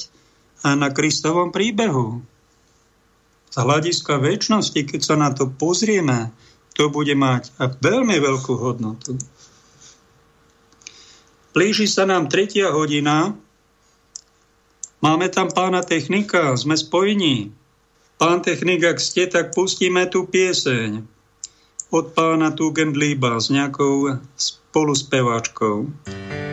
na Kristovom príbehu. Z hľadiska väčšnosti, keď sa na to pozrieme, to bude mať a veľmi veľkú hodnotu. Blíži sa nám tretia hodina. Máme tam pána technika, sme spojení. Pán technik, ak ste, tak pustíme tú pieseň od pána Tugendlíba s nejakou spoluspeváčkou. písně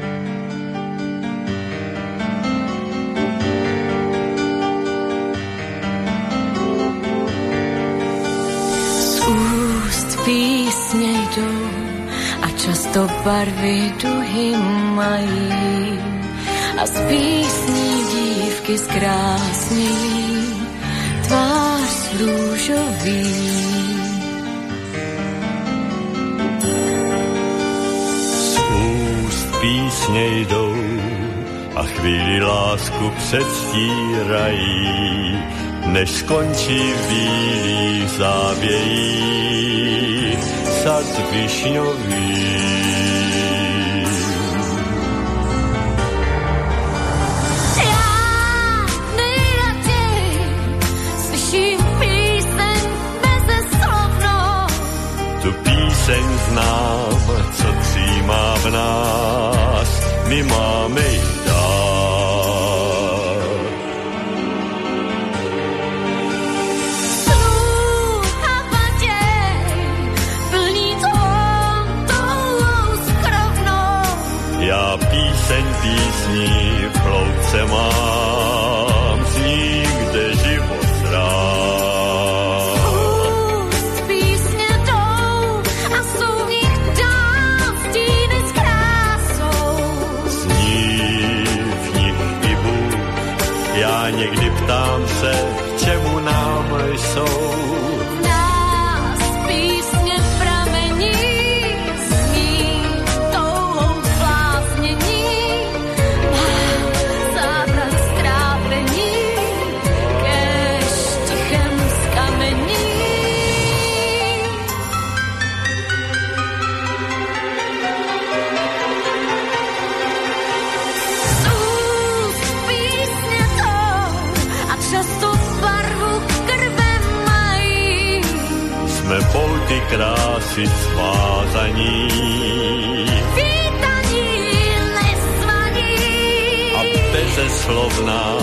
často barvy duhy mají a z písní dívky zkrásnějí tvář růžový. Z úst písně jdou a chvíli lásku předstírají, než skončí v bílých závějích sad višňový. Znám, co třímá v nás, my máme jít píseň písní v hloubce mám, krásy svázaní. Vítaní nesvaní. A bezeslovná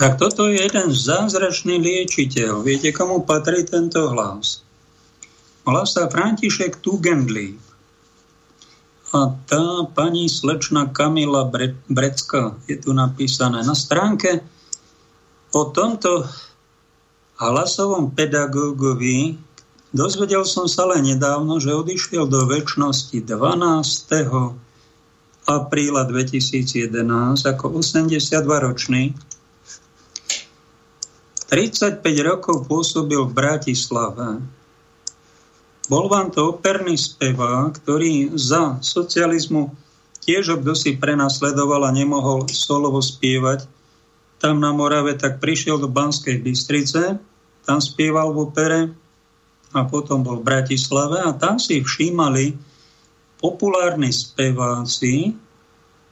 Tak toto je jeden zázračný liečiteľ. Viete, komu patrí tento hlas? Volá sa František Tugendlí. A tá pani slečna Kamila Bre- Brecka je tu napísané na stránke o tomto hlasovom pedagógovi. Dozvedel som sa len nedávno, že odišiel do väčšnosti 12. apríla 2011 ako 82-ročný 35 rokov pôsobil v Bratislave. Bol vám to operný spevák, ktorý za socializmu tiež kto si prenasledoval a nemohol solovo spievať. Tam na Morave tak prišiel do Banskej Bystrice, tam spieval v opere a potom bol v Bratislave a tam si všímali populárni speváci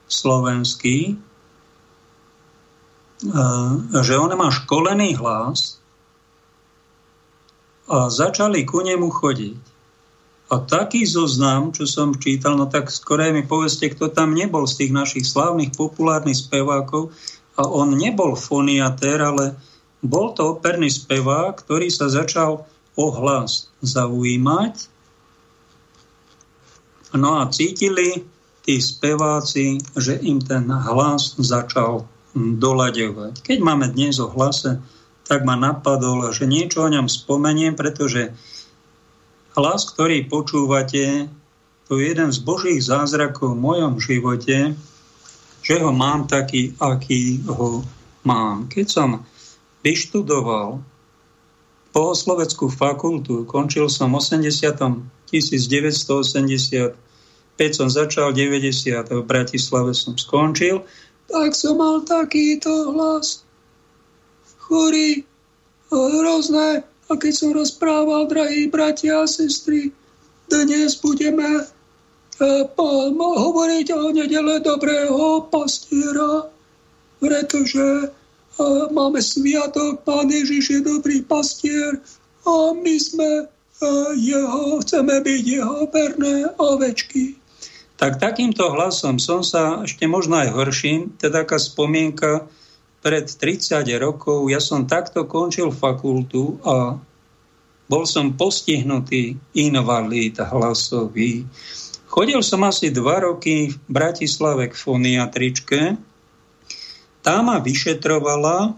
slovenskí, že on má školený hlas a začali ku nemu chodiť. A taký zoznam, čo som čítal, no tak skorej mi povedzte, kto tam nebol z tých našich slávnych populárnych spevákov. A on nebol foniatér, ale bol to operný spevák, ktorý sa začal o hlas zaujímať. No a cítili tí speváci, že im ten hlas začal doľaďovať. Keď máme dnes o hlase, tak ma napadlo, že niečo o ňom spomeniem, pretože hlas, ktorý počúvate, to je jeden z božích zázrakov v mojom živote, že ho mám taký, aký ho mám. Keď som vyštudoval bohosloveckú fakultu, končil som 80. 1985 som začal 90. v Bratislave som skončil tak som mal takýto hlas. Chorý, hrozné. A keď som rozprával, drahí bratia a sestry, dnes budeme uh, hovoriť o nedele dobrého pastiera, pretože uh, máme sviatok, Pán Ježiš je dobrý pastier a my sme uh, jeho, chceme byť jeho verné ovečky tak takýmto hlasom som sa ešte možno aj horším, teda taká spomienka pred 30 rokov, ja som takto končil fakultu a bol som postihnutý invalid hlasový. Chodil som asi dva roky v Bratislave k foniatričke. Tá ma vyšetrovala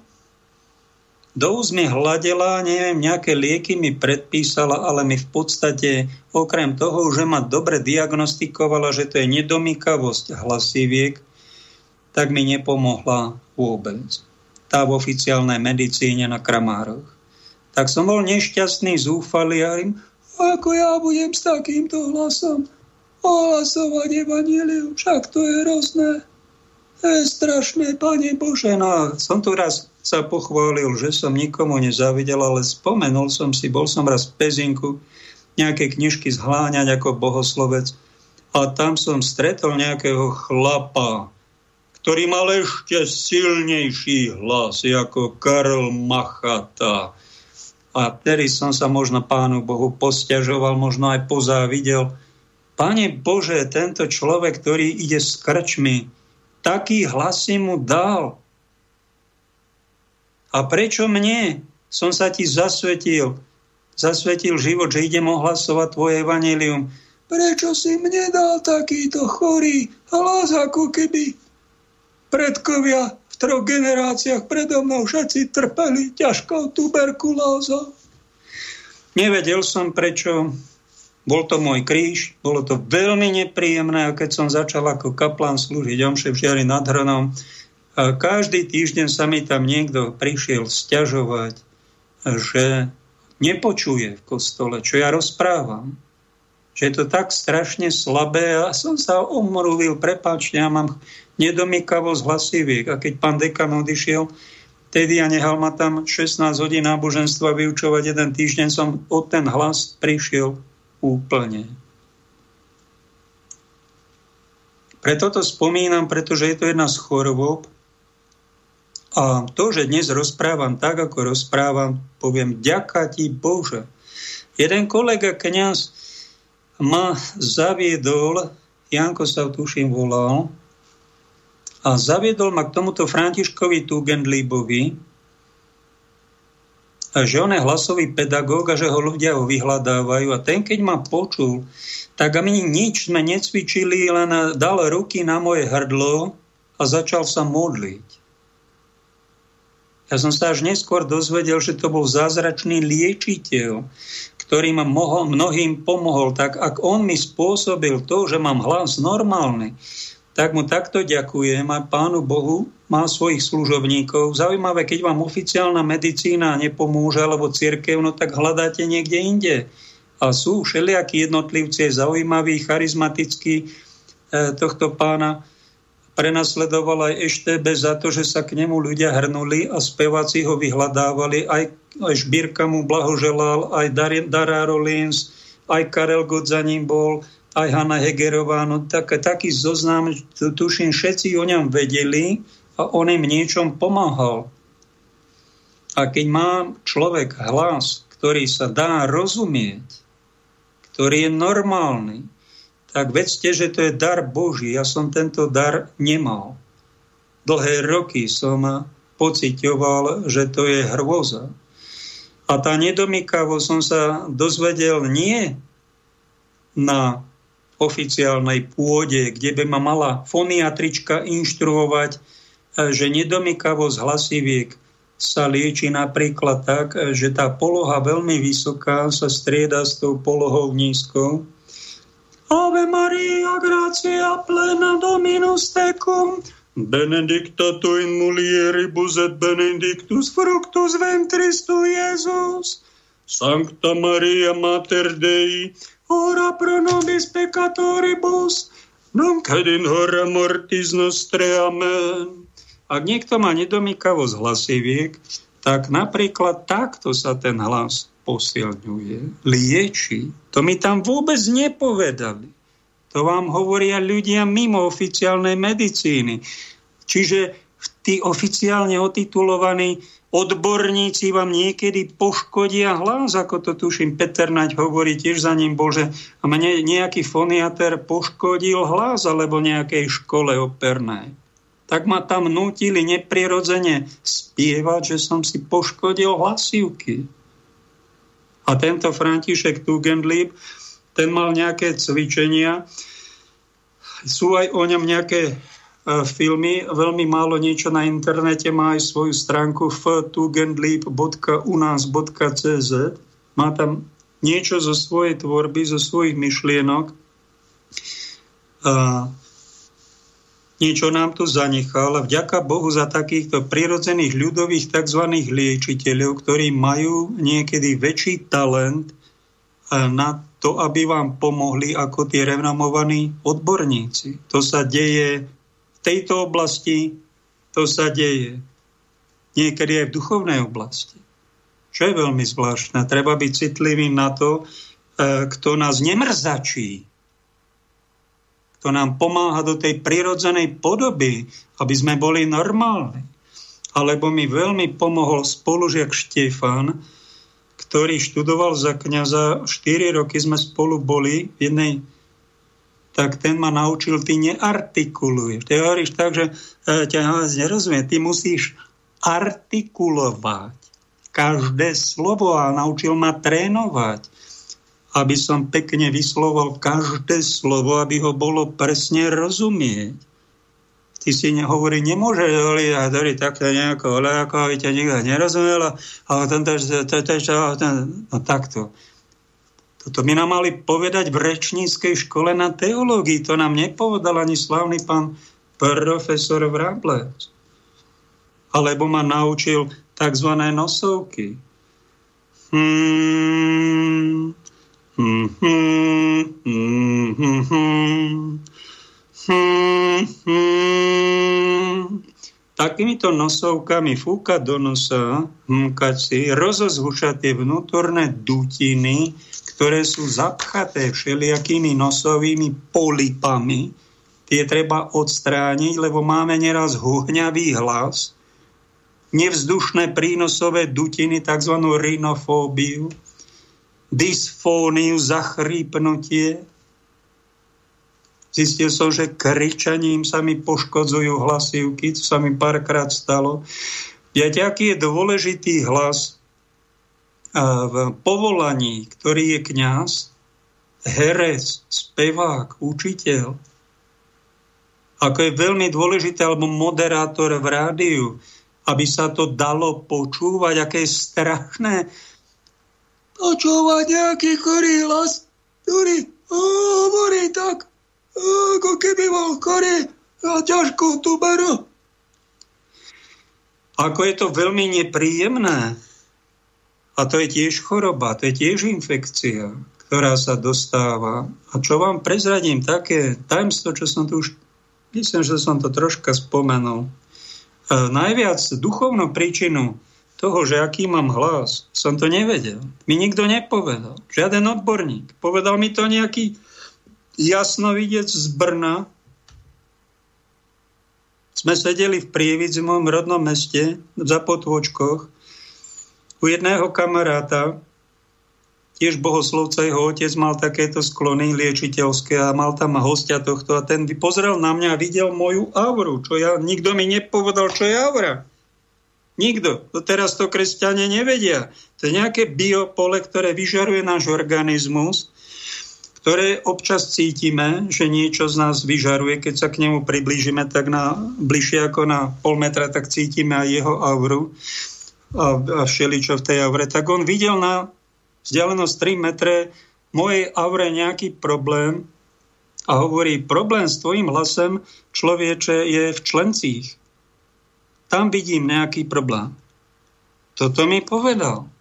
do úst mi hladila, neviem, nejaké lieky mi predpísala, ale mi v podstate, okrem toho, že ma dobre diagnostikovala, že to je nedomykavosť hlasiviek, tak mi nepomohla vôbec. Tá v oficiálnej medicíne na Kramároch. Tak som bol nešťastný, zúfalý a hovorím, ako ja budem s takýmto hlasom ohlasovať evanílium, však to je hrozné. To je strašné, Pane Bože. No, som tu raz sa pochválil, že som nikomu nezavidel, ale spomenul som si, bol som raz v Pezinku, nejaké knižky zhláňať ako bohoslovec a tam som stretol nejakého chlapa, ktorý mal ešte silnejší hlas ako Karl Machata. A tedy som sa možno pánu Bohu posťažoval, možno aj pozávidel. Pane Bože, tento človek, ktorý ide s krčmi, taký hlas si mu dal. A prečo mne? Som sa ti zasvetil. Zasvetil život, že idem ohlasovať tvoje evanelium. Prečo si mne dal takýto chorý hlas, ako keby predkovia v troch generáciách predo mnou všetci trpeli ťažkou tuberkulózou. Nevedel som prečo, bol to môj kríž, bolo to veľmi nepríjemné a keď som začal ako kaplán slúžiť omše v Žiari nad Hronom, a každý týždeň sa mi tam niekto prišiel stiažovať, že nepočuje v kostole, čo ja rozprávam. Že je to tak strašne slabé a som sa omruvil, prepáčte, ja mám nedomykavosť hlasiviek. A keď pán dekan odišiel, tedy ja nehal ma tam 16 hodín náboženstva vyučovať jeden týždeň, som od ten hlas prišiel úplne. Preto to spomínam, pretože je to jedna z chorob, a to, že dnes rozprávam tak, ako rozprávam, poviem, ďaká ti Bože. Jeden kolega kňaz ma zaviedol, Janko sa tuším volal, A zaviedol ma k tomuto Františkovi Tugendlibovi, a že on je hlasový pedagóg a že ho ľudia ho vyhľadávajú. A ten, keď ma počul, tak my nič sme necvičili, len dal ruky na moje hrdlo a začal sa modliť. Ja som sa až neskôr dozvedel, že to bol zázračný liečiteľ, ktorý ma mohol, mnohým pomohol. Tak ak on mi spôsobil to, že mám hlas normálny, tak mu takto ďakujem a pánu Bohu má svojich služobníkov. Zaujímavé, keď vám oficiálna medicína nepomôže alebo církev, no tak hľadáte niekde inde. A sú všelijakí jednotlivci zaujímaví, charizmatickí e, tohto pána prenasledoval aj EŠTB za to, že sa k nemu ľudia hrnuli a speváci ho vyhľadávali. Aj, aj Šbírka mu blahoželal, aj Dara Rollins, aj Karel God za ním bol, aj Hanna Hegerová, no tak, taký zoznam, tuším, všetci o ňom vedeli a on im niečom pomáhal. A keď má človek hlas, ktorý sa dá rozumieť, ktorý je normálny, tak vedzte, že to je dar Boží. Ja som tento dar nemal. Dlhé roky som pocitoval, že to je hrôza. A tá nedomykavosť som sa dozvedel nie na oficiálnej pôde, kde by ma mala foniatrička inštruovať, že nedomykavosť hlasiviek sa lieči napríklad tak, že tá poloha veľmi vysoká sa strieda s tou polohou nízkou. Ave Maria, gracia plena Dominus tecum, benedicta tu in mulieribus et benedictus fructus ventris tu, Iesus. Sancta Maria Mater Dei, ora pro nobis peccatoribus, nunc et in hora mortis nostre. Amen. Ak niekto má nedomykavosť hlasiviek, tak napríklad takto sa ten hlas posilňuje, lieči. To mi tam vôbec nepovedali. To vám hovoria ľudia mimo oficiálnej medicíny. Čiže tí oficiálne otitulovaní odborníci vám niekedy poškodia hlas, ako to tuším Peter Naď hovorí, tiež za ním bol, že mne nejaký foniater poškodil hlas alebo nejakej škole opernej. Tak ma tam nutili neprirodzene spievať, že som si poškodil hlasivky. A tento František Tugendlib, ten mal nejaké cvičenia, sú aj o ňom nejaké E, filmy. Veľmi málo niečo na internete má aj svoju stránku ftugendleap.unas.cz. Má tam niečo zo svojej tvorby, zo svojich myšlienok. Niečo nám tu zanechal vďaka Bohu za takýchto prirodzených ľudových tzv. liečiteľov, ktorí majú niekedy väčší talent na to, aby vám pomohli ako tí renomovaní odborníci. To sa deje tejto oblasti to sa deje. Niekedy aj v duchovnej oblasti. Čo je veľmi zvláštne. Treba byť citlivý na to, e, kto nás nemrzačí, kto nám pomáha do tej prirodzenej podoby, aby sme boli normálni. Alebo mi veľmi pomohol spolužiak Štefan, ktorý študoval za kniaza. 4 roky sme spolu boli v jednej tak ten ma naučil, ty neartikuluješ. Ty hovoríš tak, že e, ťa nerozumie. Ty musíš artikulovať každé slovo a naučil ma trénovať, aby som pekne vyslovoval každé slovo, aby ho bolo presne rozumieť. Ty si nehovorí, nemôže hovoriť takto nejako, ale ako by ťa nikto nerozumel, tento, no takto. Toto by nám mali povedať v rečníckej škole na teológii. To nám nepovedal ani slavný pán profesor Vrablec. Alebo ma naučil tzv. nosovky. Hmm, takýmito nosovkami fúkať do nosa, hmkať si, rozozvušať tie vnútorné dutiny, ktoré sú zapchaté všelijakými nosovými polipami. Tie treba odstrániť, lebo máme neraz huhňavý hlas, nevzdušné prínosové dutiny, tzv. rhinofóbiu, dysfóniu, zachrípnutie, Zistil som, že kričaním sa mi poškodzujú hlasivky, to sa mi párkrát stalo. Viete, aký je dôležitý hlas v povolaní, ktorý je kňaz, herec, spevák, učiteľ, ako je veľmi dôležité, alebo moderátor v rádiu, aby sa to dalo počúvať, aké je strachné počúvať nejaký chorý hlas, ktorý hovorí tak, ako keby mal chorý a ťažkú tuberu. Ako je to veľmi nepríjemné. A to je tiež choroba, to je tiež infekcia, ktorá sa dostáva. A čo vám prezradím, také tajemstvo, čo som tu už, myslím, že som to troška spomenul. E, najviac duchovnú príčinu toho, že aký mám hlas, som to nevedel. Mi nikto nepovedal. Žiaden odborník. Povedal mi to nejaký jasnovidec z Brna. Sme sedeli v Prievidzi, v mojom rodnom meste, za potôčkoch, u jedného kamaráta, tiež bohoslovca, jeho otec mal takéto sklony liečiteľské a mal tam hostia tohto a ten pozrel na mňa a videl moju auru, čo ja, nikto mi nepovedal, čo je aura. Nikto. To teraz to kresťania nevedia. To je nejaké biopole, ktoré vyžaruje náš organizmus, ktoré občas cítime, že niečo z nás vyžaruje. Keď sa k nemu priblížime tak na, bližšie ako na pol metra, tak cítime aj jeho auru a, a všeličo v tej aure. Tak on videl na vzdialenosť 3 metre mojej aure nejaký problém a hovorí, problém s tvojim hlasem človeče je v člencích tam vidím nejaký problém. Toto mi povedal.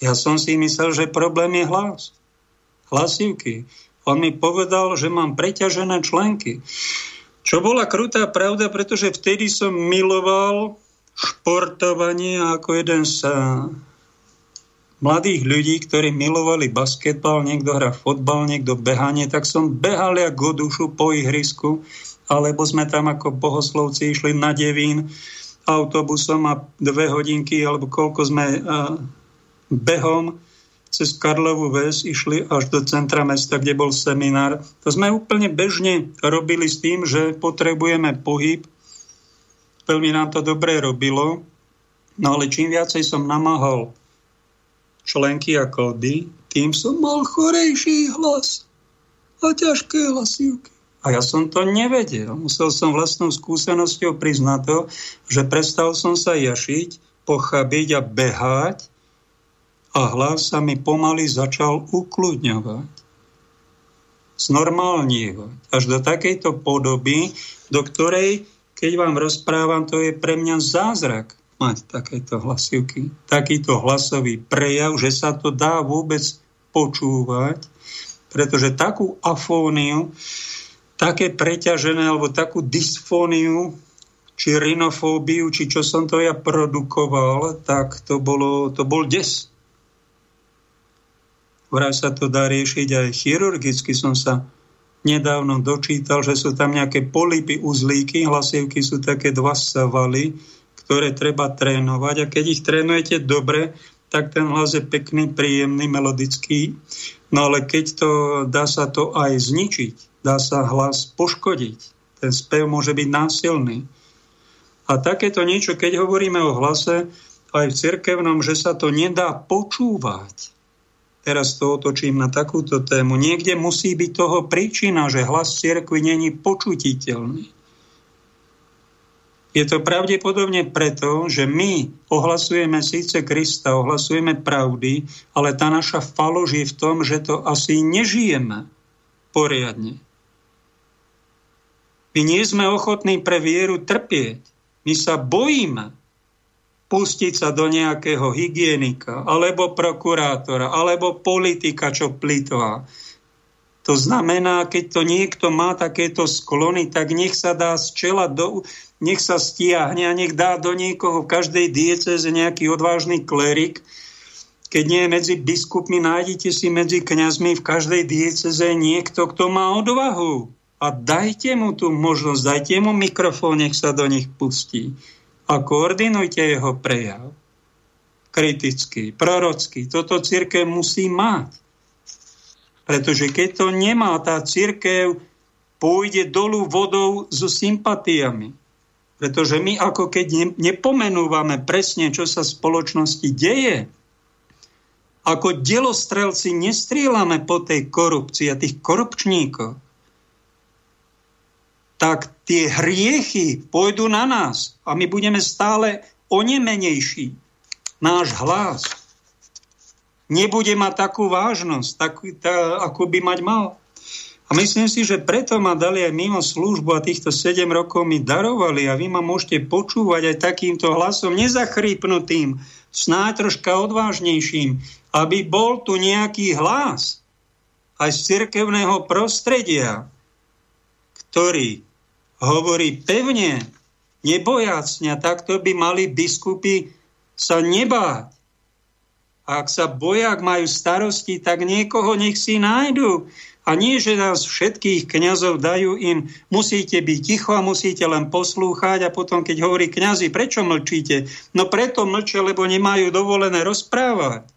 Ja som si myslel, že problém je hlas. Hlasivky. On mi povedal, že mám preťažené členky. Čo bola krutá pravda, pretože vtedy som miloval športovanie ako jeden z eh, mladých ľudí, ktorí milovali basketbal, niekto hrá fotbal, niekto behanie, tak som behal ako dušu po ihrisku alebo sme tam ako bohoslovci išli na Devín autobusom a dve hodinky, alebo koľko sme behom cez Karlovú väz išli až do centra mesta, kde bol seminár. To sme úplne bežne robili s tým, že potrebujeme pohyb. Veľmi nám to dobre robilo. No ale čím viacej som namáhal členky a kolby, tým som mal chorejší hlas a ťažké hlasivky. A ja som to nevedel. Musel som vlastnou skúsenosťou priznať to, že prestal som sa jašiť, pochabiť a behať a hlas sa mi pomaly začal ukludňovať. Znormálnievať. Až do takejto podoby, do ktorej, keď vám rozprávam, to je pre mňa zázrak mať takéto hlasivky, takýto hlasový prejav, že sa to dá vôbec počúvať, pretože takú afóniu, také preťažené alebo takú dysfóniu, či rinofóbiu, či čo som to ja produkoval, tak to, bolo, to bol des. Vraj sa to dá riešiť aj chirurgicky. Som sa nedávno dočítal, že sú tam nejaké polipy, uzlíky, hlasivky sú také dva savaly, ktoré treba trénovať a keď ich trénujete dobre, tak ten hlas je pekný, príjemný, melodický. No ale keď to dá sa to aj zničiť, dá sa hlas poškodiť. Ten spev môže byť násilný. A takéto niečo, keď hovoríme o hlase, aj v cirkevnom, že sa to nedá počúvať. Teraz to otočím na takúto tému. Niekde musí byť toho príčina, že hlas cirkvi není počutiteľný. Je to pravdepodobne preto, že my ohlasujeme síce Krista, ohlasujeme pravdy, ale tá naša falož je v tom, že to asi nežijeme poriadne. My nie sme ochotní pre vieru trpieť. My sa bojíme pustiť sa do nejakého hygienika, alebo prokurátora, alebo politika, čo plitvá. To znamená, keď to niekto má takéto sklony, tak nech sa dá z čela do, nech sa stiahne a nech dá do niekoho v každej dieceze nejaký odvážny klerik. Keď nie medzi biskupmi, nájdete si medzi kňazmi v každej dieceze niekto, kto má odvahu a dajte mu tú možnosť, dajte mu mikrofón, nech sa do nich pustí a koordinujte jeho prejav. Kritický, prorocký. Toto církev musí mať. Pretože keď to nemá, tá církev pôjde dolu vodou so sympatiami. Pretože my ako keď ne, nepomenúvame presne, čo sa v spoločnosti deje, ako delostrelci nestrieľame po tej korupcii a tých korupčníkov, tak tie hriechy pôjdu na nás a my budeme stále onemenejší. Náš hlas nebude mať takú vážnosť, takú, tá, ako by mať mal. A myslím si, že preto ma dali aj mimo službu a týchto 7 rokov mi darovali a vy ma môžete počúvať aj takýmto hlasom, nezachrípnutým, snáď troška odvážnejším, aby bol tu nejaký hlas aj z cirkevného prostredia, ktorý hovorí pevne, nebojacne, takto by mali biskupy sa nebáť. Ak sa boja, ak majú starosti, tak niekoho nech si nájdu. A nie, že nás všetkých kňazov dajú im, musíte byť ticho a musíte len poslúchať a potom, keď hovorí kňazi, prečo mlčíte? No preto mlčia, lebo nemajú dovolené rozprávať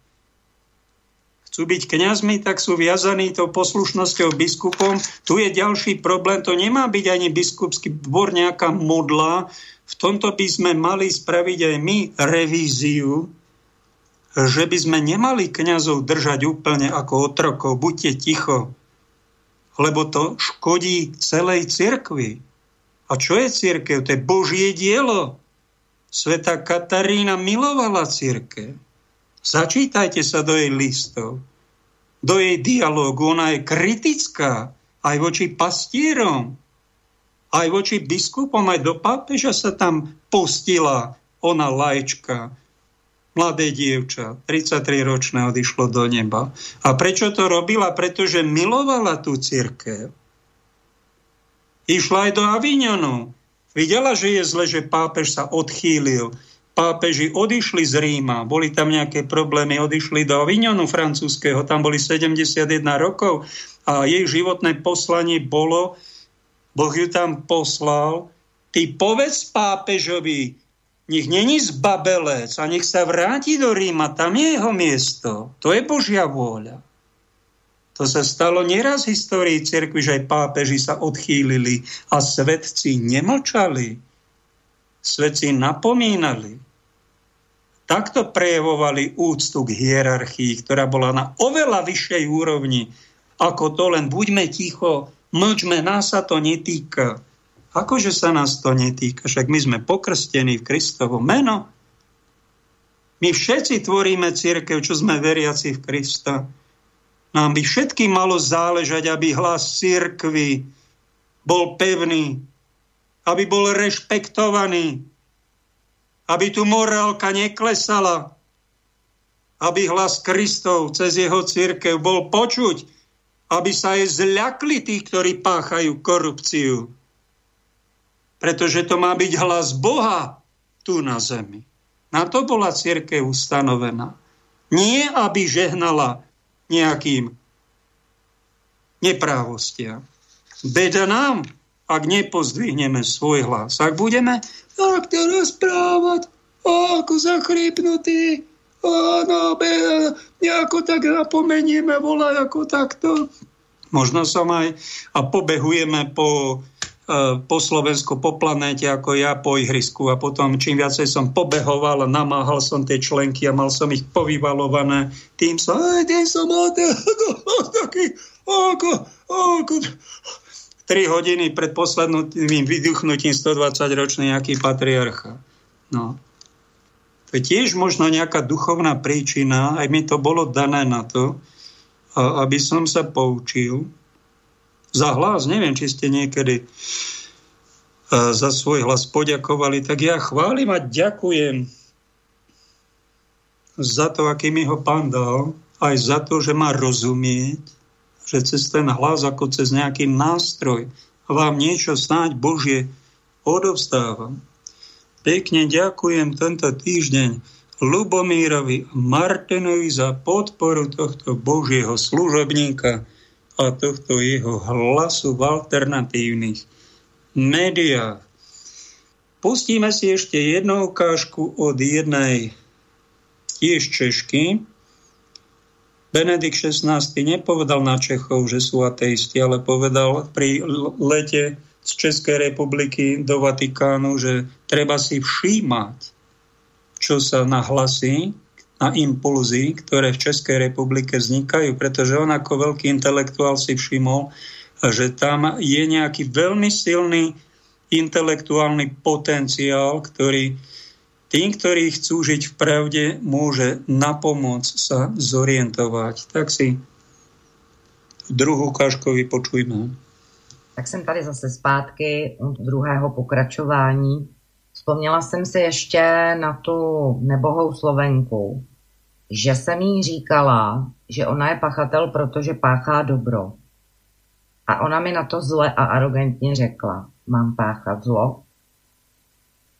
chcú byť kňazmi, tak sú viazaní tou poslušnosťou biskupom. Tu je ďalší problém, to nemá byť ani biskupský dvor nejaká modla. V tomto by sme mali spraviť aj my revíziu, že by sme nemali kňazov držať úplne ako otrokov. Buďte ticho, lebo to škodí celej cirkvi. A čo je církev? To je Božie dielo. Sveta Katarína milovala církev. Začítajte sa do jej listov, do jej dialógu. Ona je kritická aj voči pastierom, aj voči biskupom, aj do pápeža sa tam postila ona lajčka, mladé dievča, 33-ročné odišlo do neba. A prečo to robila? Pretože milovala tú církev. Išla aj do Avignonu. Videla, že je zle, že pápež sa odchýlil pápeži odišli z Ríma, boli tam nejaké problémy, odišli do Avignonu francúzského, tam boli 71 rokov a jej životné poslanie bolo, Boh ju tam poslal, ty povedz pápežovi, nech není zbabelec a nech sa vráti do Ríma, tam je jeho miesto. To je Božia vôľa. To sa stalo nieraz v histórii cirkvi, že aj pápeži sa odchýlili a svetci nemlčali. Svetci napomínali takto prejavovali úctu k hierarchii, ktorá bola na oveľa vyššej úrovni, ako to len buďme ticho, mlčme, nás sa to netýka. Akože sa nás to netýka? Však my sme pokrstení v Kristovo meno. My všetci tvoríme církev, čo sme veriaci v Krista. Nám by všetkým malo záležať, aby hlas církvy bol pevný, aby bol rešpektovaný, aby tu morálka neklesala, aby hlas Kristov cez jeho církev bol počuť, aby sa aj zľakli tí, ktorí páchajú korupciu. Pretože to má byť hlas Boha tu na zemi. Na to bola církev ustanovená. Nie, aby žehnala nejakým neprávostiam. Beda nám, ak nepozdvihneme svoj hlas. Ak budeme takto rozprávať, ako zachrypnutý, áno, nejako tak napomenieme, volaj ako takto. Možno som aj a pobehujeme po, e, po Slovensku, po planéte, ako ja po ihrisku a potom čím viacej som pobehoval namáhal som tie členky a mal som ich povyvalované, tým som, aj, tým som mal taký, ako, ako, 3 hodiny pred posledným vyduchnutím 120-ročný nejaký patriarcha. No. To je tiež možno nejaká duchovná príčina, aj mi to bolo dané na to, aby som sa poučil. Za hlas, neviem, či ste niekedy za svoj hlas poďakovali, tak ja chválim a ďakujem za to, aký mi ho pán dal, aj za to, že má rozumieť, že cez ten hlas, ako cez nejaký nástroj, vám niečo snáď Božie odovstávam. Pekne ďakujem tento týždeň Lubomírovi Martinovi za podporu tohto Božieho služobníka a tohto jeho hlasu v alternatívnych médiách. Pustíme si ešte jednu ukážku od jednej tiež Češky, Benedikt XVI nepovedal na Čechov, že sú ateisti, ale povedal pri lete z Českej republiky do Vatikánu, že treba si všímať, čo sa nahlasí, na impulzy, ktoré v Českej republike vznikajú, pretože on ako veľký intelektuál si všimol, že tam je nejaký veľmi silný intelektuálny potenciál, ktorý tým, ktorí chcú žiť v pravde, môže napomôcť sa zorientovať. Tak si druhou ukážku vypočujme. Tak jsem tady zase zpátky od druhého pokračování. Vzpomněla jsem si ještě na tu nebohou Slovenku, že jsem jí říkala, že ona je pachatel, protože páchá dobro. A ona mi na to zle a arrogantně řekla, mám páchat zlo.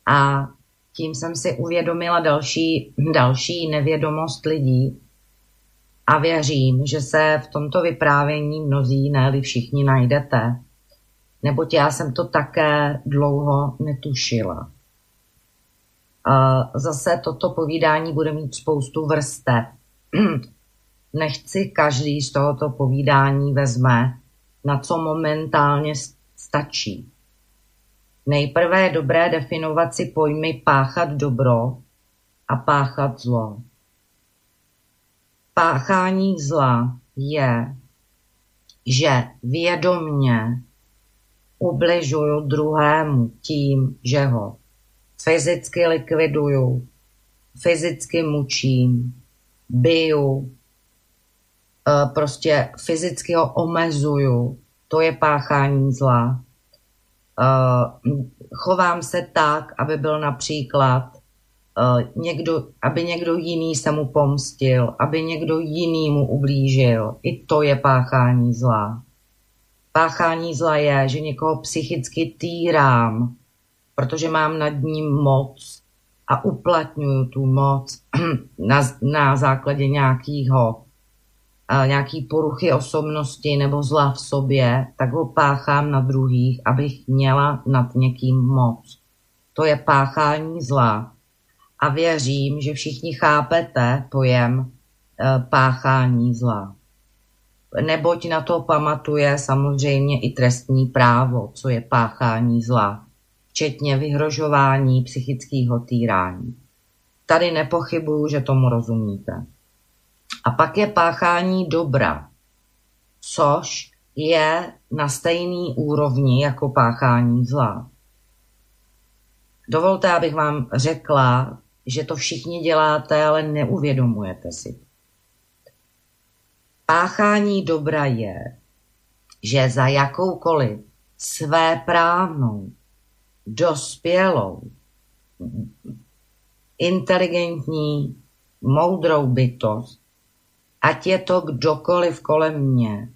A tím jsem si uvědomila další, další nevědomost lidí a věřím, že se v tomto vyprávění mnozí, ne všichni najdete, neboť já jsem to také dlouho netušila. Zase toto povídání bude mít spoustu vrstev. Nechci každý z tohoto povídání vezme, na co momentálně stačí. Nejprve je dobré definovat si pojmy páchat dobro a páchat zlo. Páchání zla je, že vědomně ubližuju druhému tím, že ho fyzicky likviduju, fyzicky mučím, biju, e, prostě fyzicky ho omezuju, to je páchání zla. Uh, chovám se tak, aby byl například uh, někdo, aby někdo jiný se mu pomstil, aby někdo jiný mu ublížil. I to je páchání zla. Páchání zla je, že někoho psychicky týrám, protože mám nad ním moc a uplatňuju tu moc na, na základě nějakého nějaký poruchy osobnosti nebo zla v sobě, tak ho páchám na druhých, abych měla nad někým moc. To je páchání zla. A věřím, že všichni chápete pojem e, páchání zla. Neboť na to pamatuje samozřejmě i trestní právo, co je páchání zla, včetně vyhrožování psychického týrání. Tady nepochybuju, že tomu rozumíte. A pak je páchání dobra, což je na stejný úrovni jako páchání zla. Dovolte, abych vám řekla, že to všichni děláte, ale neuvědomujete si. Páchání dobra je, že za jakoukoliv své právnou, dospělou, inteligentní, moudrou bytost ať je to kdokoliv kolem mě,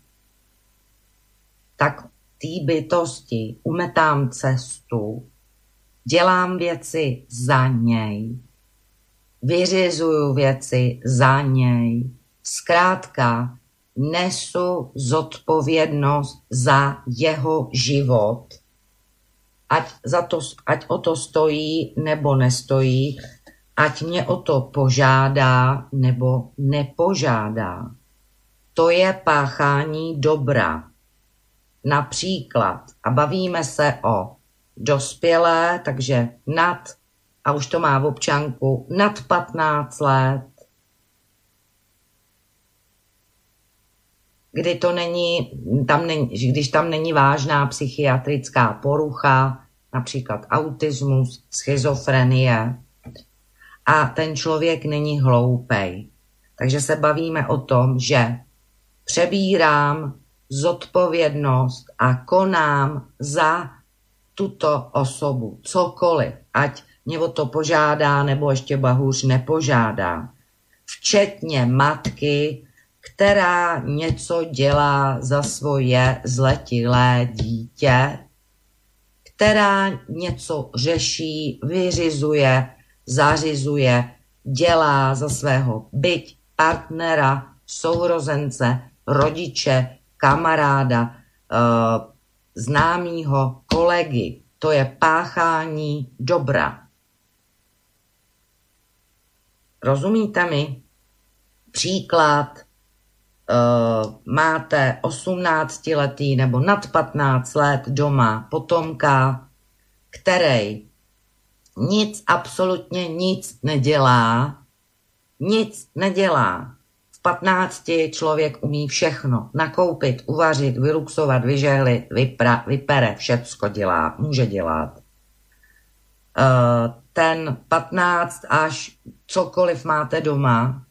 tak té bytosti umetám cestu, dělám věci za něj, vyřizuju věci za něj, zkrátka nesu zodpovědnost za jeho život, ať, za to, ať o to stojí nebo nestojí, ať mě o to požádá nebo nepožádá. To je páchání dobra. Například, a bavíme se o dospělé, takže nad, a už to má v občanku, nad 15 let, kdy to není, tam není, když tam není vážná psychiatrická porucha, například autismus, schizofrenie, a ten člověk není hloupej. Takže se bavíme o tom, že přebírám zodpovědnost a konám za tuto osobu. Cokoliv, ať mě o to požádá nebo ještě bahůř nepožádá. Včetně matky, která něco dělá za svoje zletilé dítě, která něco řeší, vyřizuje, zařizuje, dělá za svého byť partnera, sourozence, rodiče, kamaráda, eh, známýho, kolegy. To je páchání dobra. Rozumíte mi? Příklad. máte 18 letý nebo nad 15 let doma potomka, který nic, absolutně nic nedělá, nic nedělá. V 15 člověk umí všechno. Nakoupit, uvařit, vyluxovat, vyžehlit, vypra, vypere, všecko dělá, může dělat. Uh, ten 15 až cokoliv máte doma,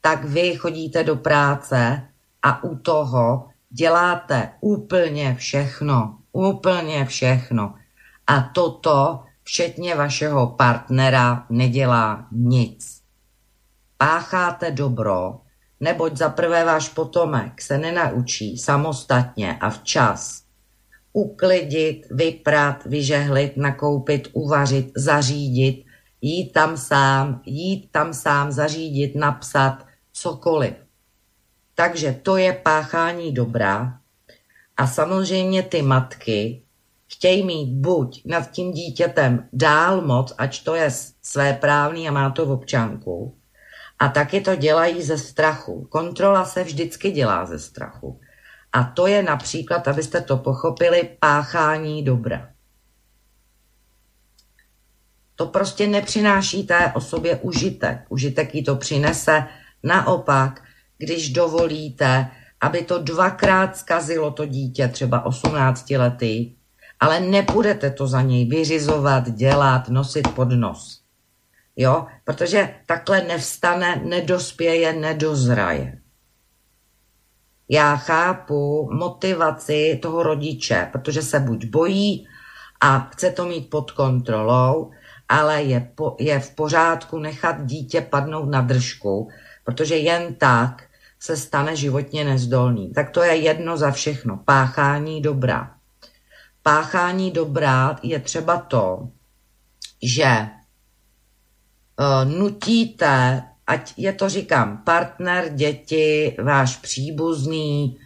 tak vy chodíte do práce a u toho děláte úplně všechno. Úplně všechno. A toto, včetně vašeho partnera, nedělá nic. Pácháte dobro, neboť za prvé váš potomek se nenaučí samostatně a včas uklidit, vyprat, vyžehlit, nakoupit, uvařit, zařídit, jít tam sám, jít tam sám, zařídit, napsat, cokoliv. Takže to je páchání dobra. A samozřejmě ty matky chtějí mít buď nad tím dítětem dál moc, ať to je své právný a má to v občanku, a taky to dělají ze strachu. Kontrola se vždycky dělá ze strachu. A to je například, abyste to pochopili, páchání dobra. To prostě nepřináší té osobě užitek. Užitek jí to přinese naopak, když dovolíte, aby to dvakrát zkazilo to dítě, třeba 18 lety, ale nebudete to za něj vyřizovat, dělat, nosit pod nos. Jo, protože takhle nevstane, nedospěje, nedozraje. Já chápu motivaci toho rodiče, protože se buď bojí a chce to mít pod kontrolou, ale je, po, je v pořádku nechat dítě padnout na držku, protože jen tak se stane životně nezdolný. Tak to je jedno za všechno. Páchání dobrá. Páchání dobrá je třeba to, že uh, nutíte, ať je to říkám, partner, děti, váš příbuzný,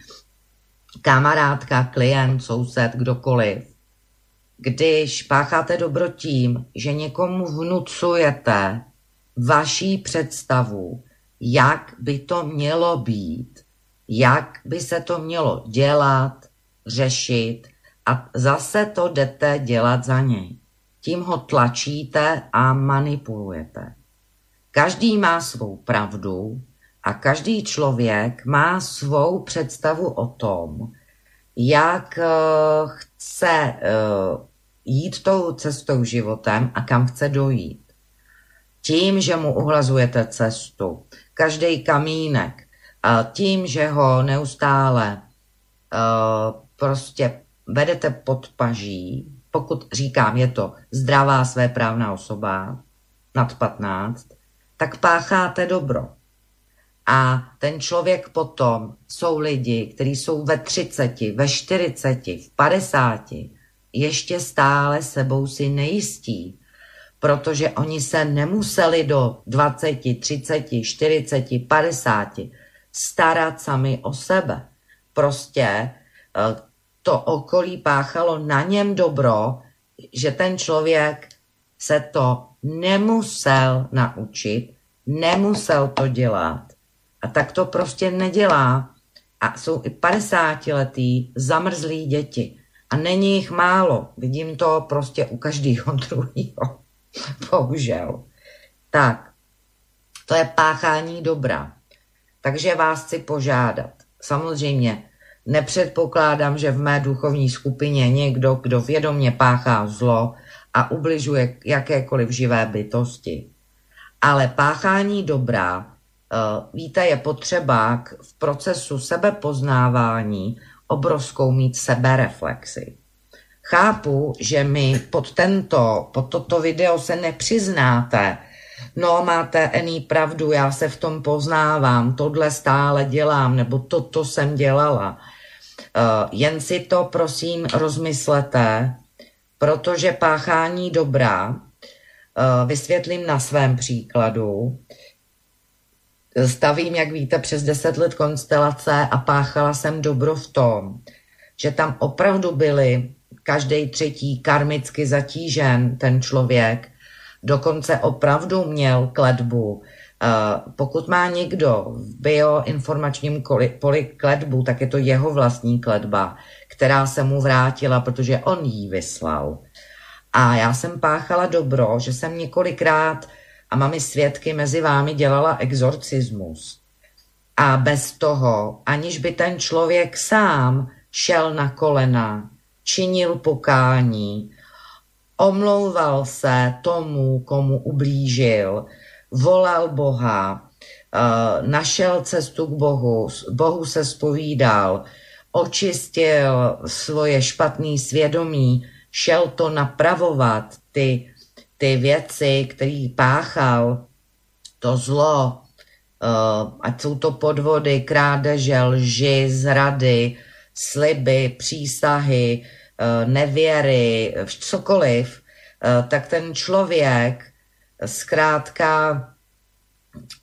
kamarádka, klient, soused, kdokoliv, když pácháte dobro tím, že někomu vnucujete vaší představu, jak by to mělo být, jak by se to mělo dělat, řešit a zase to jdete dělat za něj. Tím ho tlačíte a manipulujete. Každý má svou pravdu a každý člověk má svou představu o tom, jak eh, chce eh, jít tou cestou životem a kam chce dojít. Tím, že mu uhlazujete cestu, každý kamínek, tím, že ho neustále uh, prostě vedete pod paží, pokud říkám, je to zdravá svéprávná osoba nad 15, tak pácháte dobro. A ten člověk potom jsou lidi, kteří jsou ve 30, ve 40, v 50, ještě stále sebou si nejistí, protože oni se nemuseli do 20, 30, 40, 50 starat sami o sebe. Prostě eh, to okolí páchalo na něm dobro, že ten člověk se to nemusel naučit, nemusel to dělat. A tak to prostě nedělá. A jsou i 50 letý zamrzlí děti. A není jich málo. Vidím to prostě u každého druhého. Bohužel. Tak, to je páchání dobra. Takže vás chci požádat. Samozřejmě nepředpokládám, že v mé duchovní skupině někdo, kdo vědomě páchá zlo a ubližuje jakékoliv živé bytosti. Ale páchání dobra, eh, víte, je potřeba v procesu sebepoznávání obrovskou mít sebereflexi. Chápu, že mi pod, tento, pod toto video se nepřiznáte. No, máte ený pravdu, já se v tom poznávám, tohle stále dělám, nebo toto jsem dělala. Uh, jen si to prosím rozmyslete, protože páchání dobrá, uh, vysvětlím na svém příkladu, stavím, jak víte, přes 10 let konstelace a páchala jsem dobro v tom, že tam opravdu byly každý třetí karmicky zatížen ten člověk, dokonce opravdu měl kledbu, pokud má někdo v bioinformačním poli kletbu, tak je to jeho vlastní kletba, která se mu vrátila, protože on jí vyslal. A já jsem páchala dobro, že jsem několikrát a mami svědky mezi vámi dělala exorcismus. A bez toho, aniž by ten člověk sám šel na kolena, činil pokání, omlouval se tomu, komu ublížil, volal Boha, eh, našel cestu k Bohu, Bohu se spovídal, očistil svoje špatné svědomí, šel to napravovat, ty, ty věci, který páchal, to zlo, uh, ať jsou to podvody, krádeže, lži, zrady, sliby, přísahy, nevěry, cokoliv, uh, tak ten člověk zkrátka,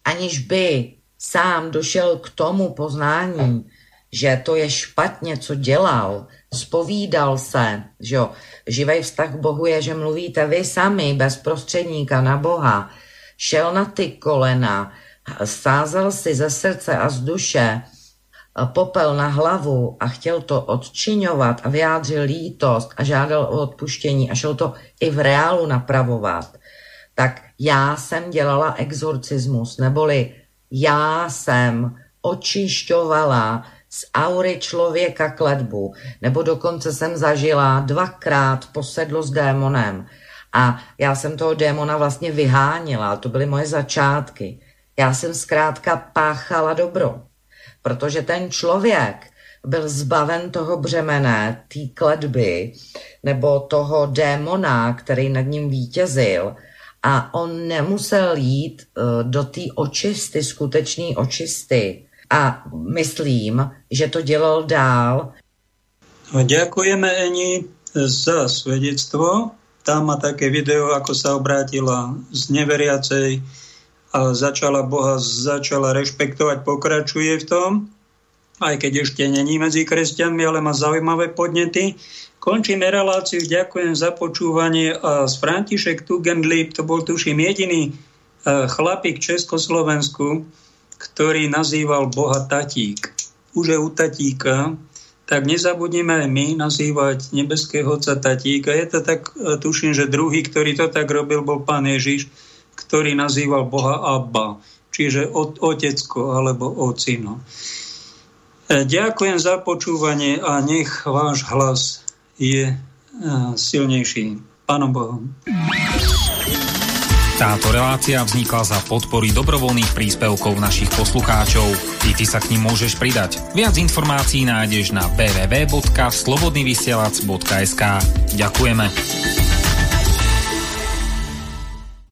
aniž by sám došel k tomu poznání, že to je špatně, co dělal, spovídal se, že jo, živej vztah k Bohu je, že mluvíte vy sami, bez prostředníka na Boha, šel na ty kolena, sázel si ze srdce a z duše popel na hlavu a chtěl to odčiňovat a vyjádřil lítost a žádal o odpuštění a šel to i v reálu napravovat, tak já jsem dělala exorcismus, neboli já jsem očišťovala z aury člověka kletbu, nebo dokonce jsem zažila dvakrát posedlo s démonem. A já jsem toho démona vlastně vyhánila, to byly moje začátky. Já jsem zkrátka páchala dobro, protože ten člověk byl zbaven toho břemene, té kletby, nebo toho démona, který nad ním vítězil, a on nemusel jít uh, do té očisty, skutečné očisty. A myslím, že to dělal dál. Ďakujeme Eni za svedectvo. Tam má také video, ako sa obrátila z neveriacej a začala Boha, začala rešpektovať, pokračuje v tom, aj keď ešte není medzi kresťanmi, ale má zaujímavé podnety. Končíme reláciu, ďakujem za počúvanie a z František Tugendlip, to bol tuším jediný chlapík v Československu, ktorý nazýval Boha Tatík. Už je u Tatíka, tak nezabudnime aj my nazývať nebeského Otca Tatíka. Je to tak, tuším, že druhý, ktorý to tak robil, bol pán Ježiš, ktorý nazýval Boha Abba, čiže otecko alebo ocino. Ďakujem za počúvanie a nech váš hlas je silnejší. Pánom Bohom. Táto relácia vznikla za podpory dobrovoľných príspevkov našich poslucháčov. I ty sa k ním môžeš pridať. Viac informácií nájdeš na www.slobodnyvysielac.sk Ďakujeme.